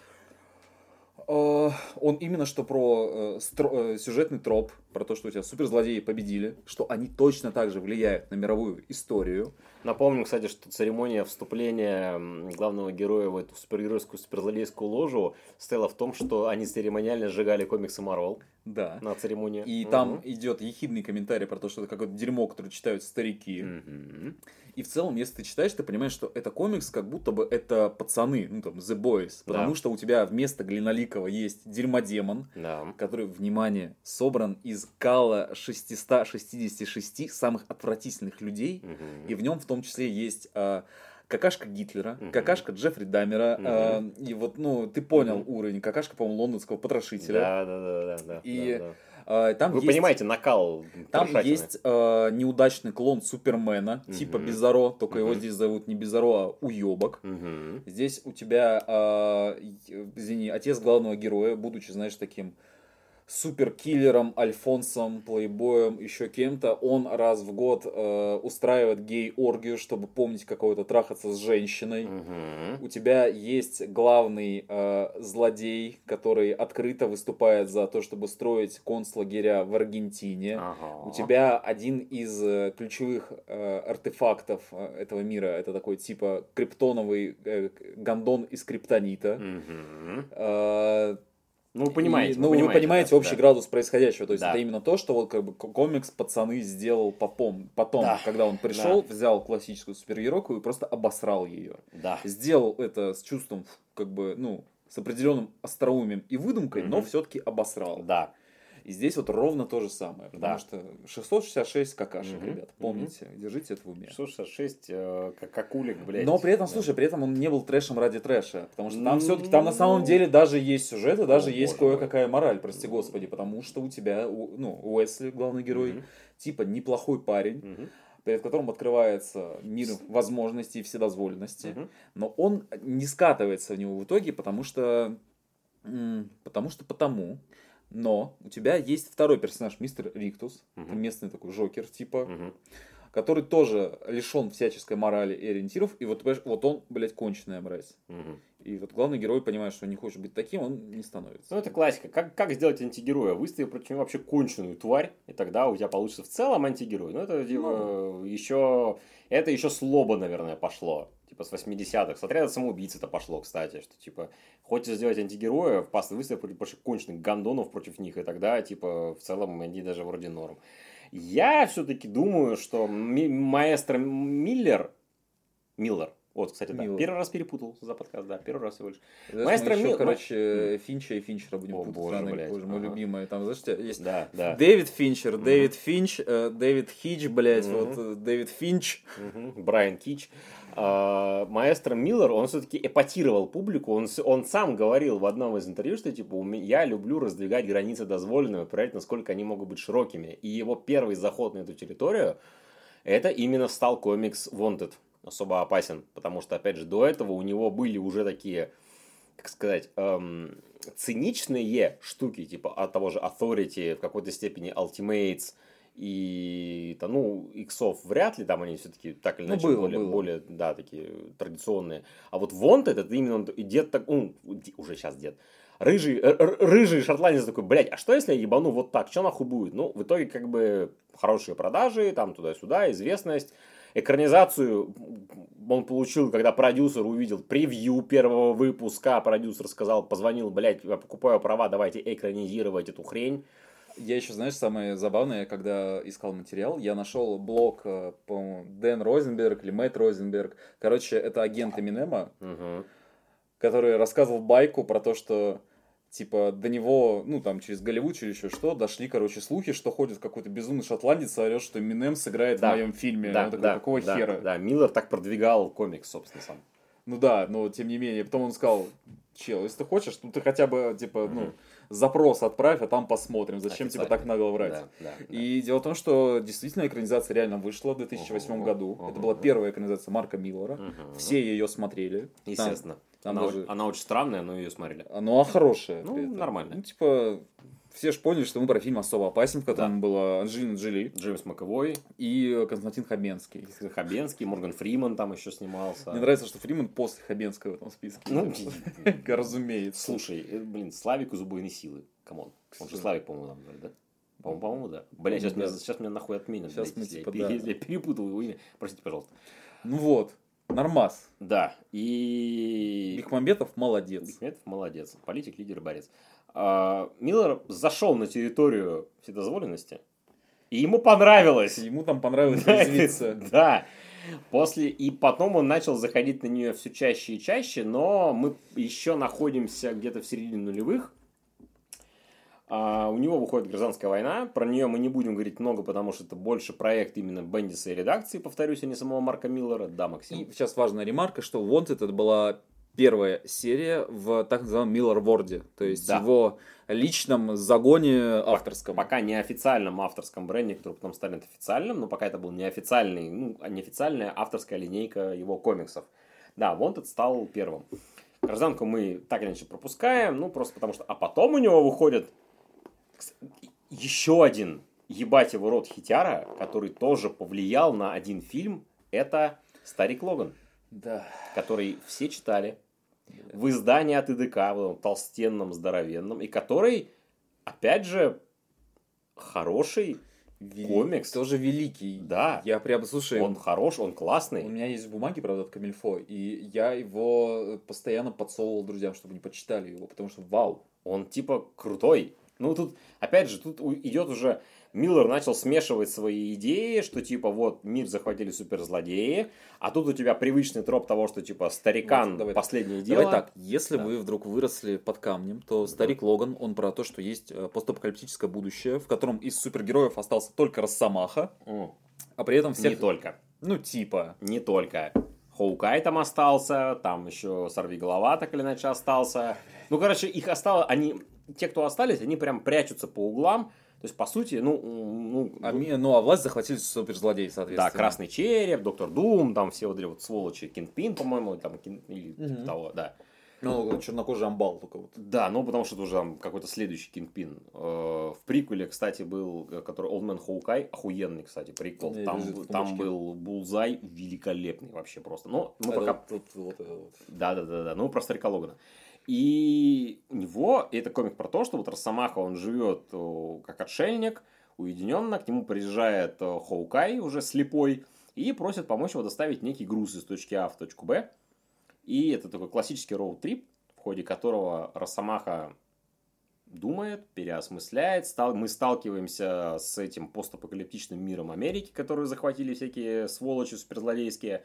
он именно что про э, э, сюжетный троп, про то, что у тебя суперзлодеи победили, что они точно так же влияют на мировую историю. Напомню, кстати, что церемония вступления главного героя в эту супергеройскую суперзлодейскую ложу стояла в том, что они церемониально сжигали комиксы Марвел. Да. На церемонии. И угу. там идет ехидный комментарий про то, что это какое-то дерьмо, которое читают старики. Угу. И в целом, если ты читаешь, ты понимаешь, что это комикс, как будто бы это пацаны, ну там, The Boys. Потому да. что у тебя вместо Глиноликова есть дерьмодемон, да. который, внимание, собран из кала 666 самых отвратительных людей. Угу. И в нем в том числе есть... А, какашка Гитлера, угу. какашка Джеффри Дамера, угу. э, и вот, ну, ты понял угу. уровень, какашка, по-моему, лондонского потрошителя. Да, да, да, да, да. И да, да. А, там Вы есть, понимаете, накал. Там есть э, неудачный клон Супермена, угу. типа Бизаро, только угу. его здесь зовут не Бизаро, а Уебок. Угу. Здесь у тебя, э, извини, отец главного героя, будучи, знаешь, таким суперкиллером, альфонсом, плейбоем, еще кем-то, он раз в год э, устраивает гей-оргию, чтобы помнить какого-то трахаться с женщиной. Угу. У тебя есть главный э, злодей, который открыто выступает за то, чтобы строить концлагеря в Аргентине. Ага. У тебя один из э, ключевых э, артефактов э, этого мира, это такой типа криптоновый э, гондон из криптонита. Угу. Э, ну, вы понимаете. И, ну, вы понимаете, вы понимаете да, общий да. градус происходящего. То есть да. это именно то, что вот как бы комикс пацаны сделал попом. потом, да. когда он пришел, да. взял классическую супергеройку и просто обосрал ее. Да. Сделал это с чувством, как бы, ну, с определенным остроумием и выдумкой, mm-hmm. но все-таки обосрал. Да. И здесь вот ровно то же самое. Потому да. что 666 какашек, угу. ребят, помните, угу. держите это в уме. 666 э, как какулик, блядь. Но при этом, да. слушай, при этом он не был трэшем ради трэша. Потому что там все-таки, там на самом деле даже есть сюжет и даже О, есть кое-какая мораль, прости господи. Потому что у тебя, ну, Уэсли, главный герой, угу. типа неплохой парень. Угу перед которым открывается мир возможностей и вседозволенности, угу. но он не скатывается в него в итоге, потому что потому что потому но у тебя есть второй персонаж, мистер Риктус, угу. местный такой жокер типа, угу. который тоже лишен всяческой морали и ориентиров, и вот, вот он, блядь, конченая мразь. Угу. И вот главный герой понимает, что не хочет быть таким, он не становится. Ну, это классика. Как, как сделать антигероя? Выстави против него вообще конченую тварь, и тогда у тебя получится в целом антигерой. Ну, это типа ну. еще... Это еще слабо, наверное, пошло типа с 80-х. С отряда самоубийц это пошло, кстати, что типа хочешь сделать антигероя, в паст выставь против конченых гандонов против них, и тогда типа в целом они даже вроде норм. Я все-таки думаю, что маэстро Миллер, Миллер, вот, кстати, да. Мило. Первый раз перепутал за подкаст, да, первый раз всего лишь. Маэстро Мил... короче, Финча и Финчера будем О, путать. Боже, рано, блядь. Боже, мой ага. любимый. Там, знаешь, есть да, да. Дэвид Финчер, угу. Дэвид Финч, э, Дэвид Хич, блядь, угу. вот э, Дэвид Финч. Угу. Брайан Кич. А, маэстро Миллер, он все-таки эпатировал публику, он, он сам говорил в одном из интервью, что типа я люблю раздвигать границы дозволенного, проверять, насколько они могут быть широкими. И его первый заход на эту территорию, это именно стал комикс Wanted особо опасен, потому что, опять же, до этого у него были уже такие, как сказать, эм, циничные штуки, типа от того же Authority, в какой-то степени Ultimates, и там, ну, иксов вряд ли, там они все-таки так или ну, иначе ну, было, более, было. более, да, такие традиционные. А вот Вонт этот именно дед так, ну, уже сейчас дед, рыжий, рыжий шотландец такой, блядь, а что если я ебану вот так, что нахуй будет? Ну, в итоге как бы хорошие продажи, там туда-сюда, известность, Экранизацию он получил, когда продюсер увидел превью первого выпуска, продюсер сказал, позвонил, блядь, я покупаю права, давайте экранизировать эту хрень. Я еще, знаешь, самое забавное, когда искал материал, я нашел блог, э, по Дэн Розенберг или Мэтт Розенберг. Короче, это агент Эминема, угу. который рассказывал байку про то, что типа, до него, ну, там, через Голливуд, через еще что, дошли, короче, слухи, что ходит какой-то безумный шотландец и орет, что Минем сыграет да. в моем фильме. Да, Он такой, да, какого да, хера? Да, Миллер так продвигал комикс, собственно, сам. Ну да, но тем не менее, потом он сказал, чел, если ты хочешь, ну ты хотя бы, типа, mm-hmm. ну, запрос отправь, а там посмотрим. Зачем тебе так нагло врать? Да, да, и да. дело в том, что действительно экранизация реально вышла в 2008 uh-huh, году. Uh-huh, Это была первая экранизация Марка Миллера. Uh-huh. Все ее смотрели. Естественно. Там, там она, даже... она очень странная, но ее смотрели. Ну, а хорошая. Ну, нормально. Ну, типа, все же поняли, что мы про фильм «Особо опасен», в котором да. была Анджелина Джоли. Джеймс Маковой. И Константин Хабенский. Хабенский, Морган Фриман там еще снимался. Мне нравится, что Фриман после Хабенского в этом списке. Ну, разумеется. Слушай, э, блин, Славик из убойной силы. Come on. Он же Славик, по-моему, там говорит, да? По-моему, по-моему, да. Бля, сейчас, меня, сейчас меня нахуй отменят. Сейчас мы, типа, да. Если я перепутал его имя, простите, пожалуйста. Ну вот, Нормас. Да. И... Бекмамбетов молодец. Бекмамбетов молодец. Политик, лидер и борец. А, Миллер зашел на территорию вседозволенности. И ему понравилось. Ему там понравилось резвиться. Да. После и потом он начал заходить на нее все чаще и чаще, но мы еще находимся где-то в середине нулевых. А, у него выходит гражданская война. Про нее мы не будем говорить много, потому что это больше проект именно Бендиса и редакции, повторюсь, а не самого Марка Миллера. Да, Максим. И сейчас важная ремарка, что Wanted это была первая серия в так называемом Миллер Ворде, то есть да. его личном загоне авторском. Пока неофициальном авторском бренде, который потом станет официальным, но пока это был неофициальный, ну, а неофициальная авторская линейка его комиксов. Да, Wanted стал первым. Гражданку мы так или иначе пропускаем, ну, просто потому что... А потом у него выходит еще один ебать его рот хитяра, который тоже повлиял на один фильм, это Старик Логан. Да. Который все читали. В издании от ИДК, в толстенном, здоровенном, и который, опять же, хороший Вели... комикс. Тоже великий. Да. Я прям, слушай... Он хорош, он классный. У меня есть бумаги, правда, от Камильфо, и я его постоянно подсовывал друзьям, чтобы они почитали его, потому что вау. Он типа крутой. Ну, тут, опять же, тут идет уже... Миллер начал смешивать свои идеи, что типа вот мир захватили суперзлодеи, а тут у тебя привычный троп того, что типа старикан вот, давай, последнее дело. Давай так, если да. вы вдруг выросли под камнем, то старик Логан, он про то, что есть э, постапокалиптическое будущее, в котором из супергероев остался только Росомаха, mm. а при этом всех... Не только. Ну, типа. Не только. Хоукай там остался, там еще Сорви голова так или иначе остался. Ну, короче, их осталось, они те, кто остались, они прям прячутся по углам. То есть, по сути, ну... Ну, а, ну, а власть захватили суперзлодеи, соответственно. Да, Красный Череп, Доктор Дум, там все вот эти вот сволочи, Кингпин, по-моему, там, кин, или угу. того, да. Ну, чернокожий амбал только вот. Да, ну потому что это уже там какой-то следующий Кингпин. Э, в приквеле, кстати, был, э, который Old Man Hawkeye, охуенный, кстати, прикол. Не, там там был Булзай великолепный вообще просто. Но мы это пока... Вот, вот, вот. Да, да, да, да. Ну, про старика Логана. И у него, и это комик про то, что вот Росомаха, он живет как отшельник, уединенно, к нему приезжает Хоукай, уже слепой, и просит помочь его доставить некий груз из точки А в точку Б. И это такой классический роуд-трип, в ходе которого Росомаха думает, переосмысляет. Стал, мы сталкиваемся с этим постапокалиптичным миром Америки, который захватили всякие сволочи суперзлодейские.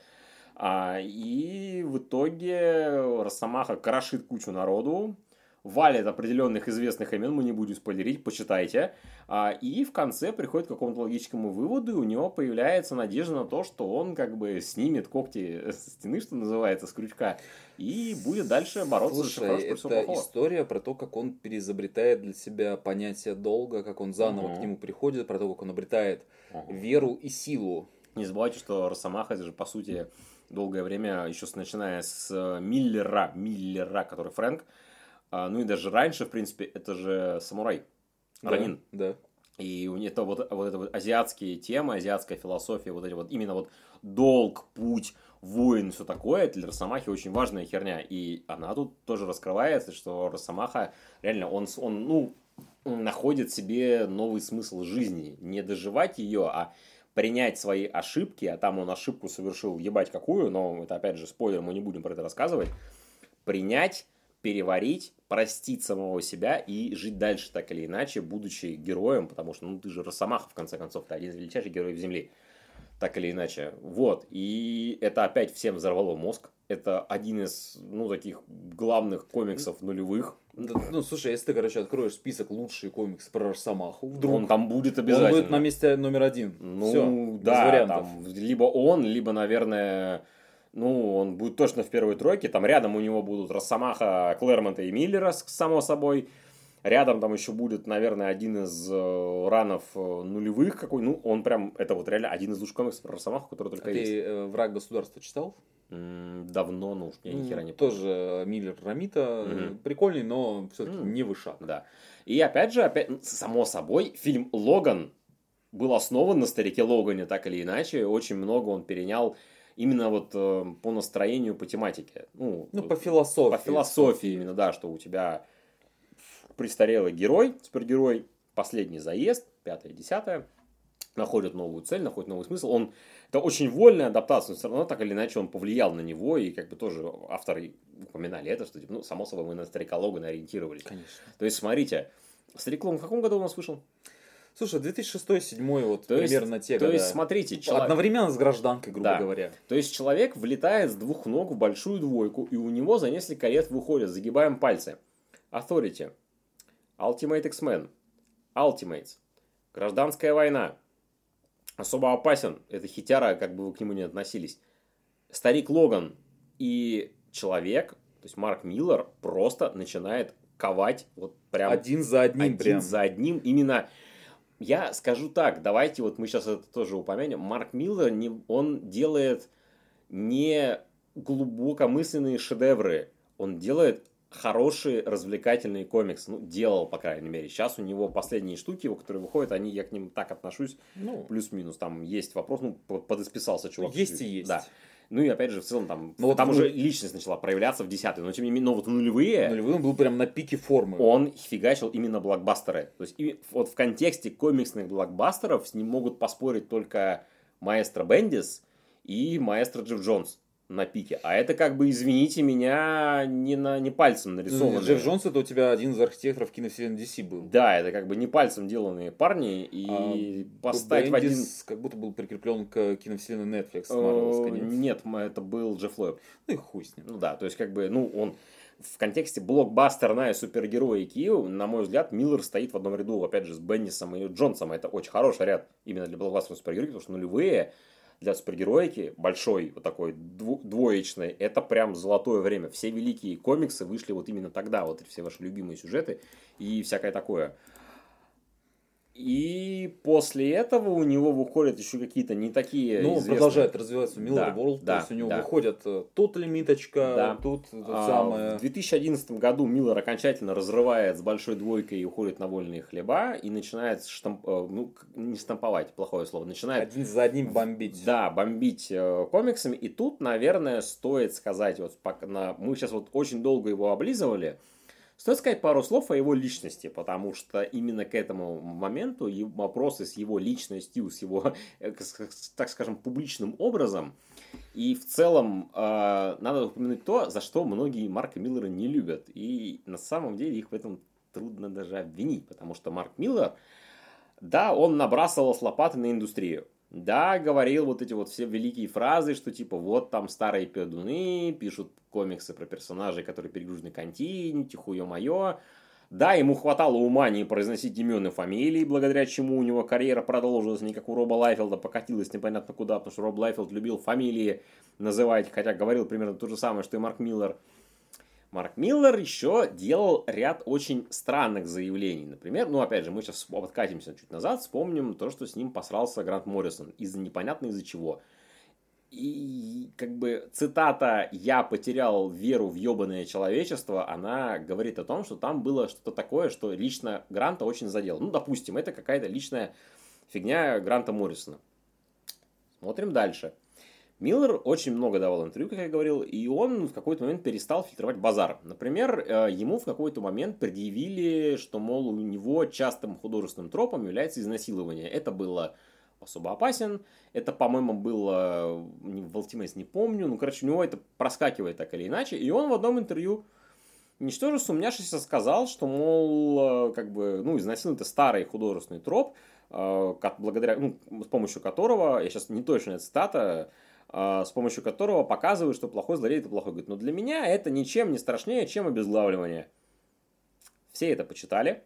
А, и в итоге Росомаха крошит кучу народу, валит определенных известных имен, мы не будем спойлерить, почитайте. А, и в конце приходит к какому-то логическому выводу, и у него появляется надежда на то, что он как бы снимет когти со стены, что называется, с крючка, и будет дальше бороться Слушай, за это история про то, как он переизобретает для себя понятие долга, как он заново угу. к нему приходит, про то, как он обретает угу. веру и силу. Не забывайте, что Росомаха это же по сути долгое время, еще с, начиная с э, Миллера, Миллера, который Фрэнк, а, ну и даже раньше, в принципе, это же самурай, да, Ранин. Да. И у это вот, вот это вот азиатские темы, азиатская философия, вот эти вот именно вот долг, путь, воин, все такое, для Росомахи очень важная херня. И она тут тоже раскрывается, что Росомаха реально, он, он ну, находит себе новый смысл жизни. Не доживать ее, а принять свои ошибки, а там он ошибку совершил ебать какую, но это опять же спойлер, мы не будем про это рассказывать, принять, переварить, простить самого себя и жить дальше так или иначе, будучи героем, потому что ну ты же Росомаха, в конце концов, ты один из величайших героев Земли, так или иначе. Вот, и это опять всем взорвало мозг, это один из, ну, таких главных комиксов нулевых, ну, слушай, если ты, короче, откроешь список лучшие комиксы про Росомаху, вдруг... Он там будет обязательно. Он будет на месте номер один. Ну, Все, да, без вариантов. Там, либо он, либо, наверное, ну, он будет точно в первой тройке. Там рядом у него будут Росомаха, Клэрмонта и Миллера, само собой. Рядом там еще будет, наверное, один из э, ранов э, нулевых какой. Ну, он прям, это вот реально один из лучших комиксов про Росомаху, который только а есть. Ты э, «Враг государства» читал? Давно, ну уж я ни хера не помню. Тоже Миллер Рамита. Угу. Прикольный, но все-таки угу. не вышаг. Да. И опять же, опять, само собой, фильм Логан был основан на старике Логане, так или иначе. Очень много он перенял именно вот э, по настроению, по тематике. Ну, ну по философии. По философии именно, да, что у тебя престарелый герой, супергерой, последний заезд, пятое, десятое, находит новую цель, находит новый смысл. Он это очень вольная адаптация, но все равно так или иначе он повлиял на него, и как бы тоже авторы упоминали это, что, типа, ну, само собой, мы на старика Логана ориентировались. Конечно. То есть, смотрите, старик Логан в каком году у нас вышел? Слушай, 2006-2007 вот то примерно есть, те То года. есть, смотрите, человек... Одновременно с гражданкой, грубо да. говоря. То есть, человек влетает с двух ног в большую двойку, и у него за несколько лет выходит, загибаем пальцы. Authority, Ultimate X-Men, Ultimates, Гражданская война, особо опасен. Это хитяра, как бы вы к нему не относились. Старик Логан и человек, то есть Марк Миллер, просто начинает ковать вот прям... Один за одним один прям. за одним. Именно я скажу так, давайте вот мы сейчас это тоже упомянем. Марк Миллер, не, он делает не глубокомысленные шедевры. Он делает хорошие развлекательные комиксы. Ну, делал, по крайней мере. Сейчас у него последние штуки, которые выходят, они, я к ним так отношусь, ну, плюс-минус. Там есть вопрос, ну, подосписался чувак. Есть и есть. Да. Ну и опять же, в целом там, ну, там вот, уже личность начала проявляться в десятый, но тем не менее, но вот в нулевые... Нулевые он был прям на пике формы. Он фигачил именно блокбастеры. То есть и вот в контексте комиксных блокбастеров с ним могут поспорить только Маэстро Бендис и Маэстро Джефф Джонс. На пике, а это как бы, извините меня, не, на, не пальцем нарисованные. Ну, Джефф Джонс это у тебя один из архитекторов киновселенной DC был. Да, это как бы не пальцем деланные парни, и а, поставить в один... как будто был прикреплен к киновселенной Netflix. Нет, это был Джефф Лойб. Ну и хуй с ним. Ну да, то есть как бы, ну он в контексте блокбастерная супергероики, на мой взгляд, Миллер стоит в одном ряду, опять же, с Беннисом и Джонсом. Это очень хороший ряд именно для блокбастерной супергероики, потому что нулевые для супергероики, большой, вот такой двоечный, это прям золотое время. Все великие комиксы вышли вот именно тогда, вот все ваши любимые сюжеты и всякое такое. И после этого у него выходят еще какие-то не такие Ну, он продолжает развиваться Miller да, World, да, то есть у него да. выходят э, тут лимиточка, да. тут а, самое... В 2011 году Миллер окончательно разрывает с большой двойкой и уходит на вольные хлеба и начинает штамп... Э, ну, не штамповать, плохое слово, начинает... Один за одним бомбить. Да, бомбить э, комиксами. И тут, наверное, стоит сказать, вот на... мы сейчас вот очень долго его облизывали, Стоит сказать пару слов о его личности, потому что именно к этому моменту вопросы с его личностью, с его, э, так скажем, публичным образом, и в целом э, надо упомянуть то, за что многие Марка Миллера не любят. И на самом деле их в этом трудно даже обвинить, потому что Марк Миллер, да, он набрасывал с лопаты на индустрию. Да, говорил вот эти вот все великие фразы, что типа вот там старые педуны пишут комиксы про персонажей, которые перегружены континенте, хуё-моё. Да, ему хватало ума не произносить имен и фамилии, благодаря чему у него карьера продолжилась не как у Роба Лайфилда, покатилась непонятно куда, потому что Роб Лайфилд любил фамилии называть, хотя говорил примерно то же самое, что и Марк Миллер. Марк Миллер еще делал ряд очень странных заявлений. Например, ну опять же, мы сейчас откатимся чуть назад, вспомним то, что с ним посрался Грант Моррисон. Из-за непонятно из-за чего. И как бы цитата «Я потерял веру в ебаное человечество», она говорит о том, что там было что-то такое, что лично Гранта очень задел. Ну, допустим, это какая-то личная фигня Гранта Моррисона. Смотрим дальше. Миллер очень много давал интервью, как я говорил, и он в какой-то момент перестал фильтровать базар. Например, э, ему в какой-то момент предъявили, что, мол, у него частым художественным тропом является изнасилование. Это было особо опасен. Это, по-моему, было в Ultimate, не помню. Ну, короче, у него это проскакивает так или иначе. И он в одном интервью, ничтоже сумняшися, сказал, что, мол, э, как бы, ну, изнасилование это старый художественный троп, э, благодаря, ну, с помощью которого, я сейчас не точная цитата, с помощью которого показывают, что плохой злодей это плохой. Говорит, но для меня это ничем не страшнее, чем обезглавливание. Все это почитали.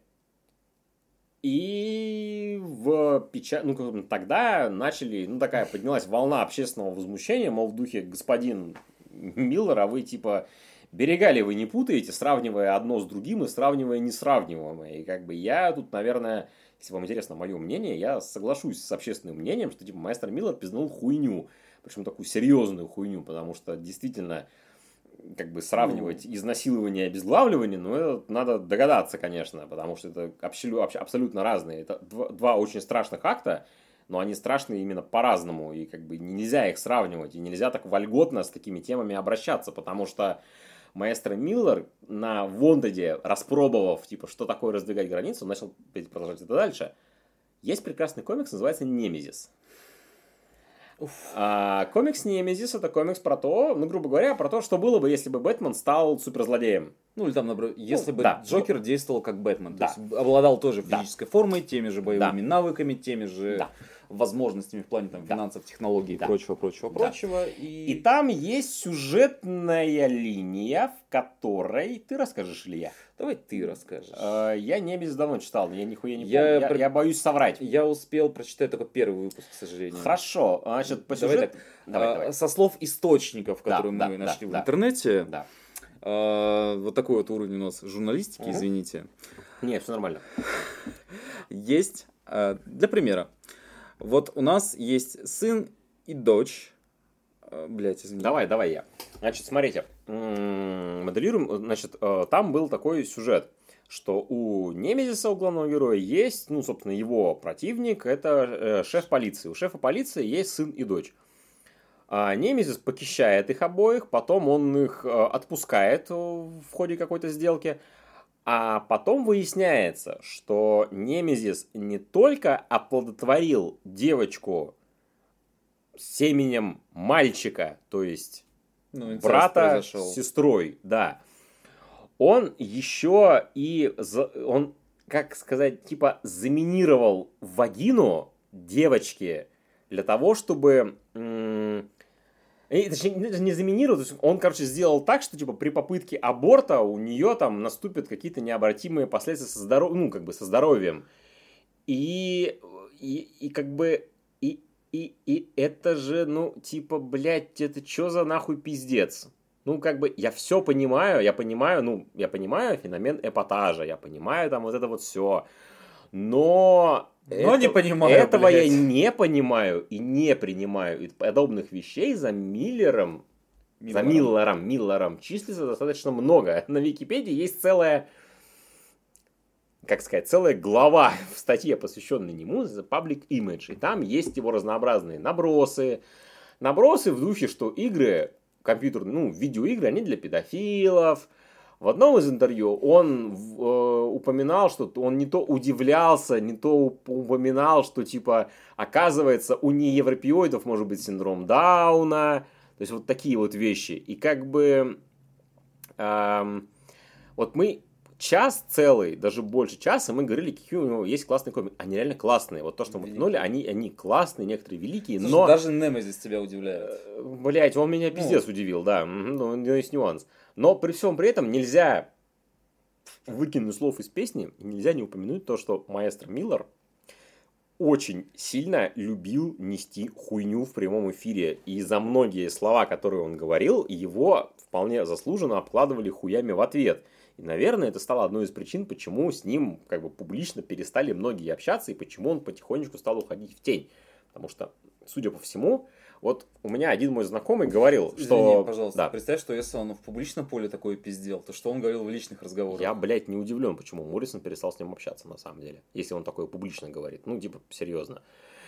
И в печать, ну, тогда начали, ну, такая поднялась волна общественного возмущения, мол, в духе господин Миллер, а вы, типа, берега ли вы не путаете, сравнивая одно с другим и сравнивая несравниваемое. И как бы я тут, наверное, если вам интересно мое мнение, я соглашусь с общественным мнением, что, типа, мастер Миллер пизнул хуйню причем такую серьезную хуйню, потому что действительно как бы сравнивать ну, изнасилование и обезглавливание, ну, это надо догадаться, конечно, потому что это абсолютно разные. Это два, очень страшных акта, но они страшные именно по-разному, и как бы нельзя их сравнивать, и нельзя так вольготно с такими темами обращаться, потому что маэстро Миллер на Вондеде, распробовав, типа, что такое раздвигать границу, начал продолжать это дальше. Есть прекрасный комикс, называется «Немезис». А, комикс Немезис это комикс про то, ну, грубо говоря, про то, что было бы, если бы Бэтмен стал суперзлодеем. Ну, или там, например, если ну, бы да. Джокер действовал как Бэтмен, да. то есть обладал тоже физической да. формой, теми же боевыми да. навыками, теми же да. Возможностями в плане там, финансов, да. технологий и да. прочего, прочего, да. прочего. И... и там есть сюжетная линия, в которой ты расскажешь, Илья. Давай ты расскажешь. Э, я не без давно читал, я нихуя не помню. Я, я, про... я боюсь соврать. Я успел прочитать только первый выпуск, к сожалению. Хорошо. Значит, по давай сюжету... так. Давай, а, давай. Со слов источников, которые да, мы да, нашли да, в интернете. Да. А, вот такой вот уровень у нас журналистики, угу. извините. Нет, все нормально. Есть, а, для примера, вот у нас есть сын и дочь. А, Блять, извините. Давай, давай я. Значит, смотрите, моделируем, значит, э, там был такой сюжет, что у Немезиса, у главного героя, есть, ну, собственно, его противник, это э, шеф полиции. У шефа полиции есть сын и дочь. А Немезис похищает их обоих, потом он их э, отпускает в ходе какой-то сделки, а потом выясняется, что Немезис не только оплодотворил девочку семенем мальчика, то есть ну, брата с сестрой, да. Он еще и, он, как сказать, типа заминировал вагину девочки для того, чтобы и, точнее, не заминировал, то есть он, короче, сделал так, что, типа, при попытке аборта у нее там наступят какие-то необратимые последствия со здоровьем, ну, как бы, со здоровьем. И, и, и как бы, и, и, и это же, ну, типа, блядь, это что за нахуй пиздец? Ну, как бы, я все понимаю, я понимаю, ну, я понимаю феномен эпатажа, я понимаю там вот это вот все. Но но это, не понимаю. Этого блядь. я не понимаю и не принимаю. И подобных вещей за Миллером, Миллером. за Миллером, Миллером числится достаточно много. На Википедии есть целая, как сказать, целая глава в статье, посвященной нему, The Public Image. И там есть его разнообразные набросы. Набросы в духе, что игры, компьютерные, ну, видеоигры, они для педофилов, в одном из интервью он э, упоминал, что он не то удивлялся, не то упоминал, что типа оказывается у неевропеоидов может быть синдром Дауна, то есть вот такие вот вещи. И как бы эм, вот мы час целый, даже больше часа, мы говорили, какие у него есть классные комиксы. Они реально классные. Вот то, что мы ткнули, они, они классные, некоторые великие, Слушай, но... даже Немезис тебя удивляет. Э, Блять, он меня пиздец ну. удивил, да. Но есть нюанс. Но при всем при этом нельзя выкинуть слов из песни, нельзя не упомянуть то, что маэстро Миллер очень сильно любил нести хуйню в прямом эфире. И за многие слова, которые он говорил, его вполне заслуженно обкладывали хуями в ответ. И, наверное, это стало одной из причин, почему с ним как бы публично перестали многие общаться и почему он потихонечку стал уходить в тень. Потому что, судя по всему, вот у меня один мой знакомый говорил, Извини, что... пожалуйста, да. представь, что если он в публичном поле такое пиздел, то что он говорил в личных разговорах? Я, блядь, не удивлен, почему Моррисон перестал с ним общаться, на самом деле. Если он такое публично говорит. Ну, типа, серьезно.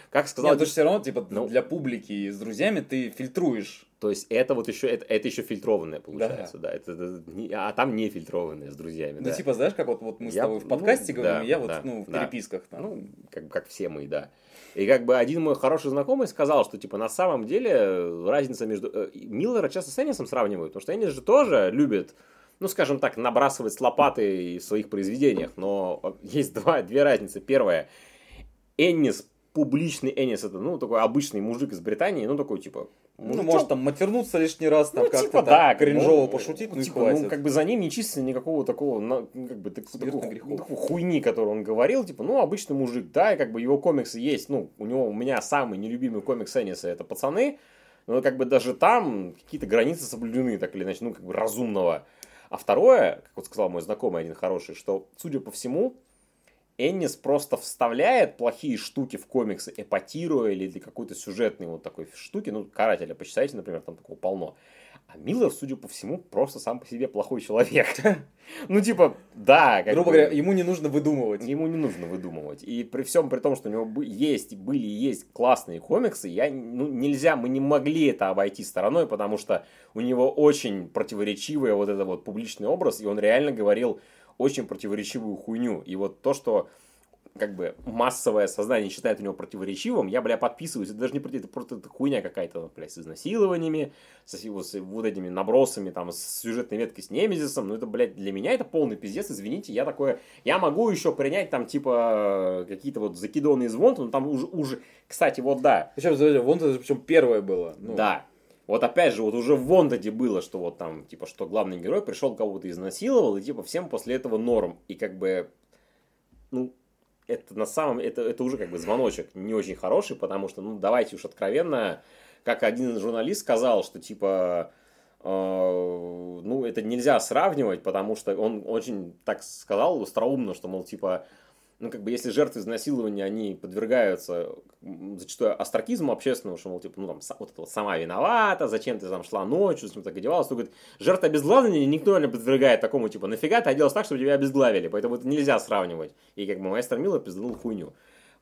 Как сказал... Нет, то все равно, типа, ну, для публики с друзьями ты фильтруешь. То есть это вот еще, это, это еще фильтрованное получается, да. да это, это, а там не фильтрованное с друзьями. Ну, да. типа, знаешь, как вот, вот мы я, с тобой в подкасте ну, говорим, да, я вот, да, ну, в да. переписках там. Ну, как, как все мы, да. И как бы один мой хороший знакомый сказал, что типа на самом деле разница между... Э, Миллера часто с Эннисом сравнивают, потому что Эннис же тоже любит ну, скажем так, набрасывать с лопаты в своих произведениях, но есть два, две разницы. Первая, Эннис публичный Энис это, ну, такой обычный мужик из Британии, ну, такой, типа... Ну, может, там матернуться лишний раз, там ну, как-то типа, да, кринжово ну, пошутить, ну, типа, ну, как бы за ним не числится никакого такого, ну, как бы, так, такого, такого хуйни, который он говорил, типа, ну, обычный мужик, да, и как бы его комиксы есть, ну, у него, у меня самый нелюбимый комикс Эниса это «Пацаны», но как бы даже там какие-то границы соблюдены, так или иначе, ну, как бы разумного. А второе, как вот сказал мой знакомый один хороший, что, судя по всему, Эннис просто вставляет плохие штуки в комиксы, эпатируя или для какой-то сюжетной вот такой штуки. Ну, Карателя, почитайте, например, там такого полно. А Миллер, судя по всему, просто сам по себе плохой человек. ну, типа, да. Грубо говоря, ему не нужно выдумывать. Ему не нужно выдумывать. И при всем при том, что у него есть, были и есть классные комиксы, я, ну, нельзя, мы не могли это обойти стороной, потому что у него очень противоречивый вот этот вот публичный образ, и он реально говорил очень противоречивую хуйню. И вот то, что как бы массовое сознание считает у него противоречивым, я, бля, подписываюсь. Это даже не это просто это хуйня какая-то, бля, с изнасилованиями, с, с, вот этими набросами, там, с сюжетной веткой с Немезисом. Ну, это, блядь, для меня это полный пиздец, извините. Я такое... Я могу еще принять там, типа, какие-то вот закидоны из Вонта, но там уже... уже... Кстати, вот да. Причем, Вонта, причем первое было. Ну. Да. Вот опять же, вот уже в Вондаде было, что вот там, типа, что главный герой пришел, кого-то изнасиловал, и типа всем после этого норм. И как бы, ну, это на самом это, это уже как бы звоночек не очень хороший, потому что, ну, давайте уж откровенно, как один журналист сказал, что типа, э, ну, это нельзя сравнивать, потому что он очень так сказал остроумно, что, мол, типа, ну, как бы, если жертвы изнасилования, они подвергаются зачастую астракизму общественному, что, мол, типа, ну, там, вот это вот сама виновата, зачем ты там шла ночью, зачем так одевалась, то, говорит, жертва обезглавления никто не подвергает такому, типа, нафига ты оделась так, чтобы тебя обезглавили, поэтому это нельзя сравнивать. И, как бы, мастер Миллер пизданул хуйню.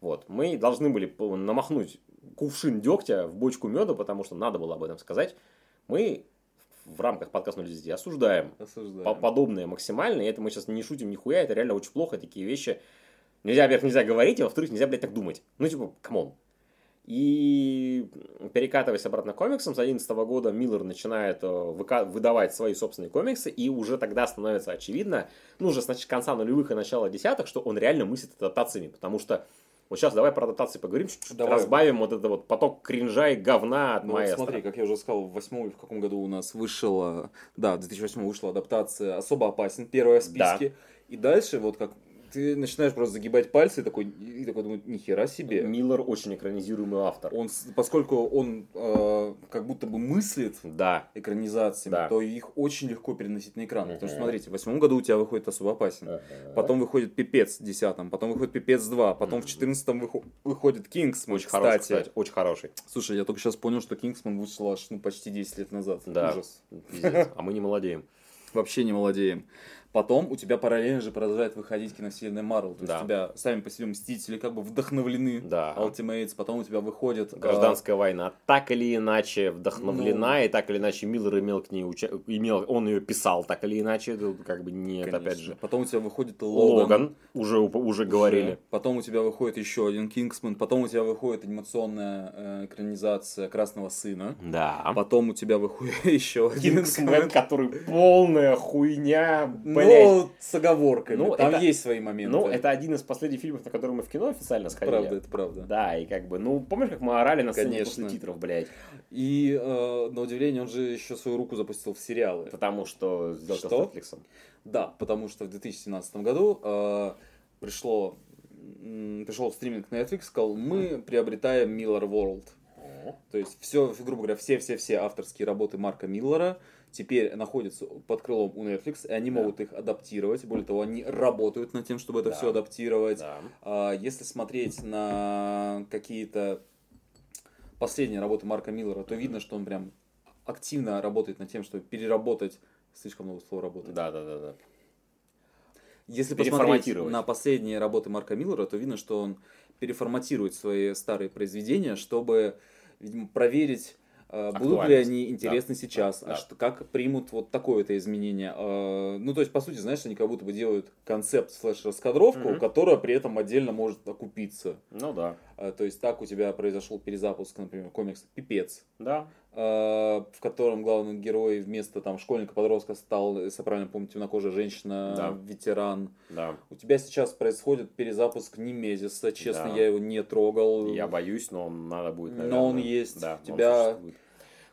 Вот, мы должны были намахнуть кувшин дегтя в бочку меда, потому что надо было об этом сказать. Мы в рамках подкаста 010 осуждаем, осуждаем. подобное максимально, и это мы сейчас не шутим нихуя, это реально очень плохо, такие вещи Нельзя, во-первых, нельзя говорить, а во-вторых, нельзя, блядь, так думать. Ну, типа, come on. И перекатываясь обратно к комиксам, с 2011 года Миллер начинает э, выдавать свои собственные комиксы, и уже тогда становится очевидно, ну, уже с конца нулевых и начала десятых, что он реально мыслит адаптациями, потому что вот сейчас давай про адаптации поговорим, чуть-чуть давай. разбавим вот этот вот поток кринжа и говна от ну, маэстро. смотри, как я уже сказал, в восьмом в каком году у нас вышла, да, в 2008 вышла адаптация «Особо опасен», первая в списке. Да. И дальше, вот как ты начинаешь просто загибать пальцы и такой, и такой думаю, нихера себе. Миллер очень экранизируемый автор. Он, поскольку он э, как будто бы мыслит да. экранизациями, да. то их очень легко переносить на экран. Uh-huh. Потому что, смотрите, в восьмом году у тебя выходит особо опасен. Uh-huh. Потом выходит Пипец в десятом, потом выходит Пипец 2, потом uh-huh. в четырнадцатом выход, выходит Кингсман, очень кстати. Хороший, кстати. Очень хороший. Слушай, я только сейчас понял, что Кингсман вышел аж ну, почти 10 лет назад. Да. Ужас. Пиздец. А мы не молодеем. Вообще не молодеем. Потом у тебя параллельно же продолжает выходить киновселенная Марвел. То есть да. у тебя сами по себе Мстители как бы вдохновлены. Да. Ultimates. Потом у тебя выходит... А, Гражданская а... война так или иначе вдохновлена. Ну... И так или иначе Миллер имел к ней... Уча... имел... Он ее писал так или иначе. Как бы нет, Конечно. опять же. Потом у тебя выходит Логан. Логан. Уже, уже говорили. Потом у тебя выходит еще один Кингсман. Потом у тебя выходит анимационная э, экранизация Красного Сына. Да. Потом у тебя выходит еще один Кингсман, который полная хуйня. Блин, ну, с оговорками. Ну, Там это, есть свои моменты. Ну, это один из последних фильмов, на который мы в кино официально сходили. Правда, это правда. Да, и как бы, ну, помнишь, как мы орали на сцене Конечно. после титров, блядь? И, э, на удивление, он же еще свою руку запустил в сериалы. Потому что сделал что? с Netflix. Да, потому что в 2017 году э, пришло, пришел стриминг Netflix, сказал, мы приобретаем Miller World. То есть все, грубо говоря, все-все-все авторские работы Марка Миллера теперь находятся под крылом у Netflix, и они да. могут их адаптировать. Более того, они работают над тем, чтобы это да. все адаптировать. Да. А, если смотреть на какие-то последние работы Марка Миллера, то видно, что он прям активно работает над тем, чтобы переработать слишком много слов работать. Да, да, да, да. Если посмотреть на последние работы Марка Миллера, то видно, что он переформатирует свои старые произведения, чтобы, видимо, проверить будут ли они интересны да, сейчас? Да, а Что, как примут вот такое-то изменение? А, ну, то есть, по сути, знаешь, они как будто бы делают концепт слэш-раскадровку, угу. которая при этом отдельно может окупиться. Ну да. То есть, так у тебя произошел перезапуск, например, комикса «Пипец». Да. В котором главный герой вместо там школьника-подростка стал, если правильно помню, темнокожая женщина, да. ветеран. Да. У тебя сейчас происходит перезапуск Немезиса. Честно, да. я его не трогал. Я боюсь, но он надо будет, наверное. Но он есть. Да, у тебя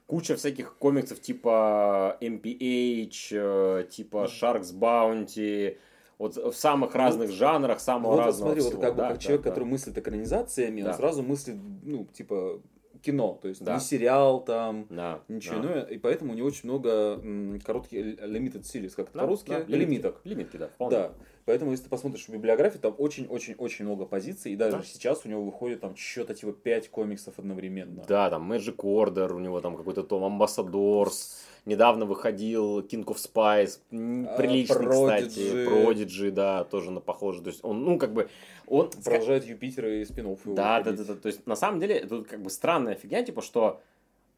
куча всяких комиксов типа MPH, э, типа Sharks Bounty, вот в самых разных вот, жанрах, самого вот, разного смотри, всего. Вот как да, как да, человек, да. который мыслит экранизациями, да. он сразу мыслит, ну, типа, кино, то есть да. не сериал там, да. ничего да. иное, и поэтому у него очень много м, коротких limited series, как это да, по-русски, да, лимиток. Лимитки, да, вполне. Да, поэтому если ты посмотришь в библиографии, там очень-очень-очень много позиций, и даже да. сейчас у него выходит там что-то типа 5 комиксов одновременно. Да, там Magic Order, у него там какой-то том Ambassadors, недавно выходил King of Spice, а, приличный, Prodigy. кстати, Prodigy, да, тоже на похоже, то есть он, ну, как бы, он... Поражает Юпитера и спинов Да, да, да, да, то есть, на самом деле, это как бы странная фигня, типа, что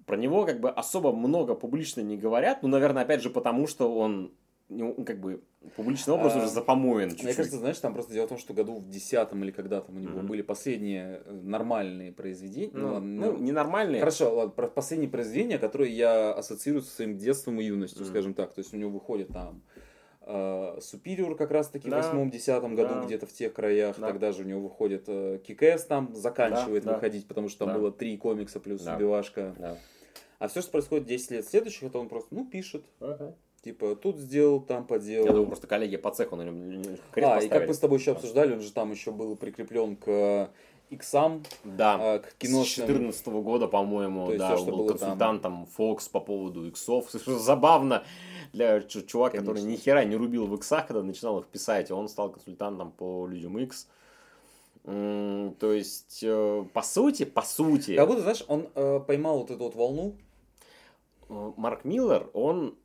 про него как бы особо много публично не говорят, ну, наверное, опять же, потому что он ну, как бы публичный образ а, уже запомоен чуть-чуть. Мне кажется, знаешь, там просто дело в том, что году в десятом или когда там у него mm-hmm. были последние э, нормальные произведения. Ну, ну, ну ненормальные. Хорошо, ладно, последние произведения, которые я ассоциирую со своим детством и юностью, mm-hmm. скажем так. То есть у него выходит там Супериор э, как раз таки да. в восьмом-десятом году да. где-то в тех краях. Да. Тогда же у него выходит э, Кикэс там заканчивает да, выходить, да. потому что там да. было три комикса плюс да. убивашка. Да. А все, что происходит 10 лет следующих, это он просто, ну, пишет. Ага. Типа, тут сделал, там поделал. Я думаю, просто коллеги по цеху на нем крест А, поставили. и как мы с тобой еще обсуждали, он же там еще был прикреплен к иксам, да, а, к киношным. С 2014 года, по-моему, да, все, был консультантом там... Fox по поводу иксов. Забавно для чувака, который ни хера не рубил в иксах, когда начинал их писать, он стал консультантом по людям X. То есть, э, по сути, по сути... Как будто, знаешь, он э, поймал вот эту вот волну. Э, Марк Миллер, он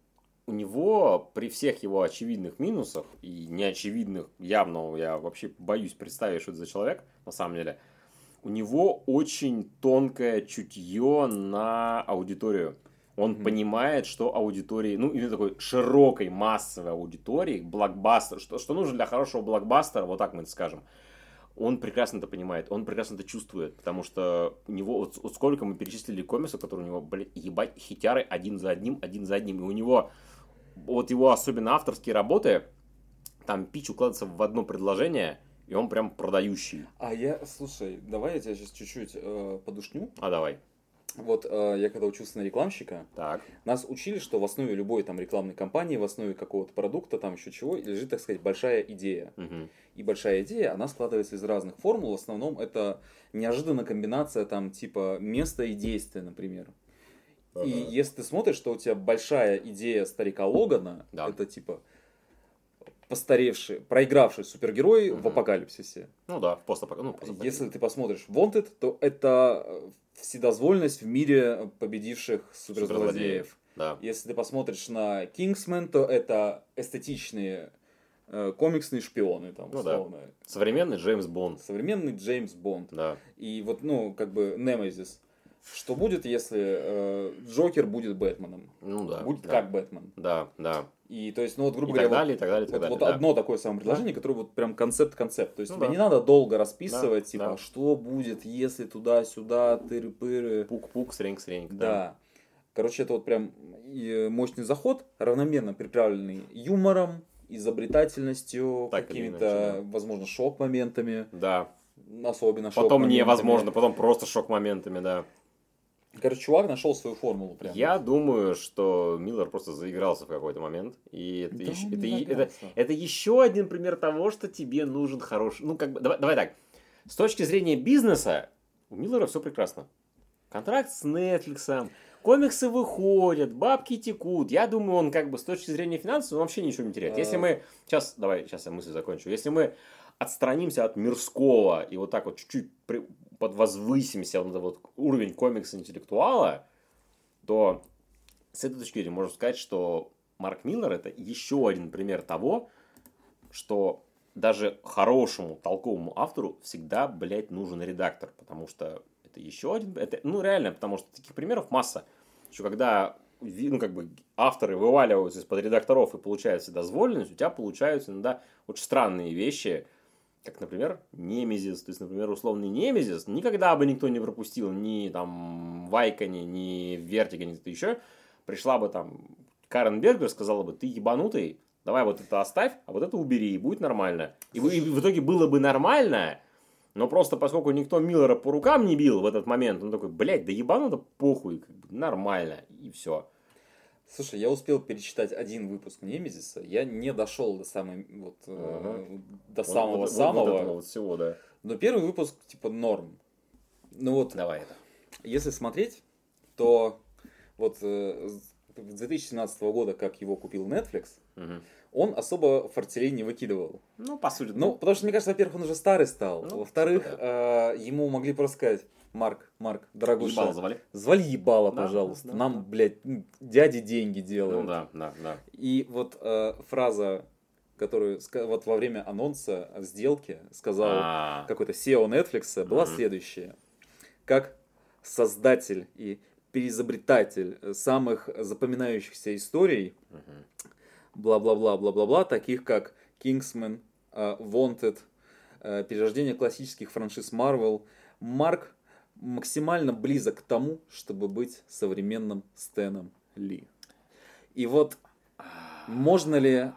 у него при всех его очевидных минусах и неочевидных, явно я вообще боюсь представить, что это за человек, на самом деле, у него очень тонкое чутье на аудиторию. Он mm-hmm. понимает, что аудитории, ну, или такой широкой массовой аудитории, блокбастер, что, что нужно для хорошего блокбастера, вот так мы это скажем, он прекрасно это понимает, он прекрасно это чувствует, потому что у него, вот, вот сколько мы перечислили комиксов, которые у него, блядь, ебать, хитяры один за одним, один за одним, и у него, вот его особенно авторские работы, там пич укладывается в одно предложение, и он прям продающий. А я, слушай, давай я тебя сейчас чуть-чуть э, подушню. А давай. Вот э, я когда учился на рекламщика, так. нас учили, что в основе любой там рекламной кампании, в основе какого-то продукта, там еще чего, лежит, так сказать, большая идея. Угу. И большая идея, она складывается из разных формул. В основном это неожиданная комбинация там типа места и действия, например. Ага. И если ты смотришь, что у тебя большая идея старика Логана, да. это типа постаревший, проигравший супергерой угу. в апокалипсисе. Ну да, в постапокалипсисе. Ну, Если ты посмотришь Wanted, то это вседозволенность в мире победивших суперзлодеев. Да. Если ты посмотришь на Kingsman, то это эстетичные э, комиксные шпионы, там, ну, условно. Да. Современный Джеймс Бонд. Современный Джеймс Бонд. Да. И вот, ну, как бы, Немезис. Что будет, если э, Джокер будет Бэтменом? Ну да. Будет да. как Бэтмен. Да, да. И то есть, ну вот, грубо и говоря, так далее, вот, и так далее, и так вот, далее, вот да. одно такое самое предложение, да. которое вот прям концепт-концепт. То есть, ну, тебе да. не надо долго расписывать, Да, типа, да. что будет, если туда-сюда, тыры-пыры. Пук-пук, сренг-сренг. Да. Короче, это вот прям и мощный заход, равномерно приправленный юмором, изобретательностью, Так какими-то, иначе, возможно, шок-моментами. Да. Особенно Потом шок-моментами. невозможно, потом просто шок-моментами, да. Короче, чувак нашел свою формулу. Прям. Я думаю, что Миллер просто заигрался в какой-то момент. И это, Да еще, это, это, это еще один пример того, что тебе нужен хороший... Ну, как бы, давай, давай так. С точки зрения бизнеса, у Миллера все прекрасно. Контракт с Netflix, комиксы выходят, бабки текут. Я думаю, он как бы с точки зрения финансов он вообще ничего не теряет. Если мы... Сейчас, давай, сейчас я мысль закончу. Если мы отстранимся от мирского и вот так вот чуть-чуть при- подвозвысимся на вот уровень комикса интеллектуала, то с этой точки зрения можно сказать, что Марк Миллер это еще один пример того, что даже хорошему, толковому автору всегда, блядь, нужен редактор, потому что это еще один, это, ну, реально, потому что таких примеров масса, что когда, ну, как бы, авторы вываливаются из-под редакторов и получают всегда дозволенность, у тебя получаются иногда очень странные вещи, как, например, Немезис. То есть, например, условный Немезис никогда бы никто не пропустил ни там в ни в ни где-то еще. Пришла бы там Карен Бергер, сказала бы, ты ебанутый, давай вот это оставь, а вот это убери, и будет нормально. И, и в итоге было бы нормально, но просто поскольку никто Миллера по рукам не бил в этот момент, он такой, блядь, да ебануто похуй, нормально, и все. Слушай, я успел перечитать один выпуск Немезиса, я не дошел до самой вот э, Ага. до самого Вот- вот- самого, вот этого вот всего, да. но первый выпуск типа норм. Ну вот, Давай это. если смотреть, то вот э, с 2017 года, как его купил Netflix, Мгм. он особо фортелей не выкидывал. Ну, по сути, Ну, потому что, мне кажется, во-первых, он уже старый стал. Ну, Во-вторых, типа э, ему могли просто сказать, Марк, Марк, дорогуша, ебало завали. звали ебало, Да, пожалуйста. да, Нам, да. блядь, дяди деньги делают. Ну да, да, да. И вот э, фраза, которую вот во время анонса сделки сказал А, какой-то SEO Netflix, была Мгм. следующая. Как создатель и переизобретатель самых запоминающихся историй, бла-бла-бла, бла-бла-бла, таких как Kingsman, э, Wanted, э, перерождение классических франшиз Marvel, Марк максимально близок к тому, чтобы быть современным Стэном Ли. И вот можно ли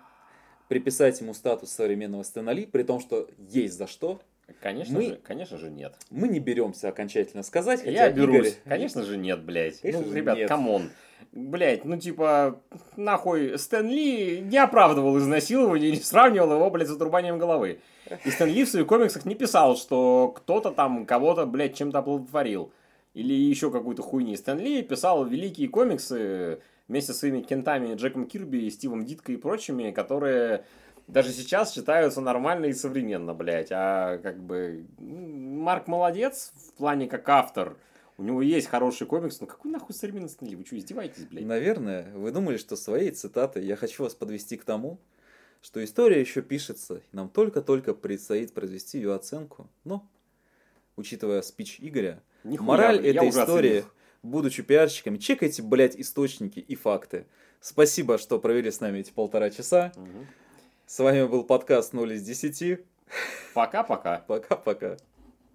приписать ему статус современного Стэна Ли, при том, что есть за что, Конечно Мы- же, конечно же нет. мы не беремся окончательно сказать, хотя Я берусь. Игорь- Конечно же нет, блядь. Конечно ну, же ребят, come on. Блядь, ну типа, нахуй, Стэн Ли не оправдывал изнасилование и не сравнивал его, блядь, с отрубанием головы. И Стэн Ли в своих комиксах не писал, что кто-то там кого-то, блядь, чем-то оплодотворил. Или еще какую-то хуйни. Стэн Ли писал великие комиксы вместе со своими кентами Джеком Кирби, Стивом Дитко и прочими, которые даже сейчас считаются нормально и современно, блядь. А как бы Марк молодец в плане как автор. У него есть хороший комикс, но какой нахуй современный Стэн Ли? Вы что, издеваетесь, блядь? Наверное, вы думали, что своей цитатой я хочу вас подвести к тому, что история еще пишется, и нам только-только предстоит произвести ее оценку. Но, учитывая спич Игоря, Нихуя, мораль блядь, этой истории, оценил. будучи пиарщиками, чекайте, блядь, источники и факты. Спасибо, что провели с нами эти полтора часа. Мгм. С вами был подкаст 0 из 10. Пока-пока. Пока-пока.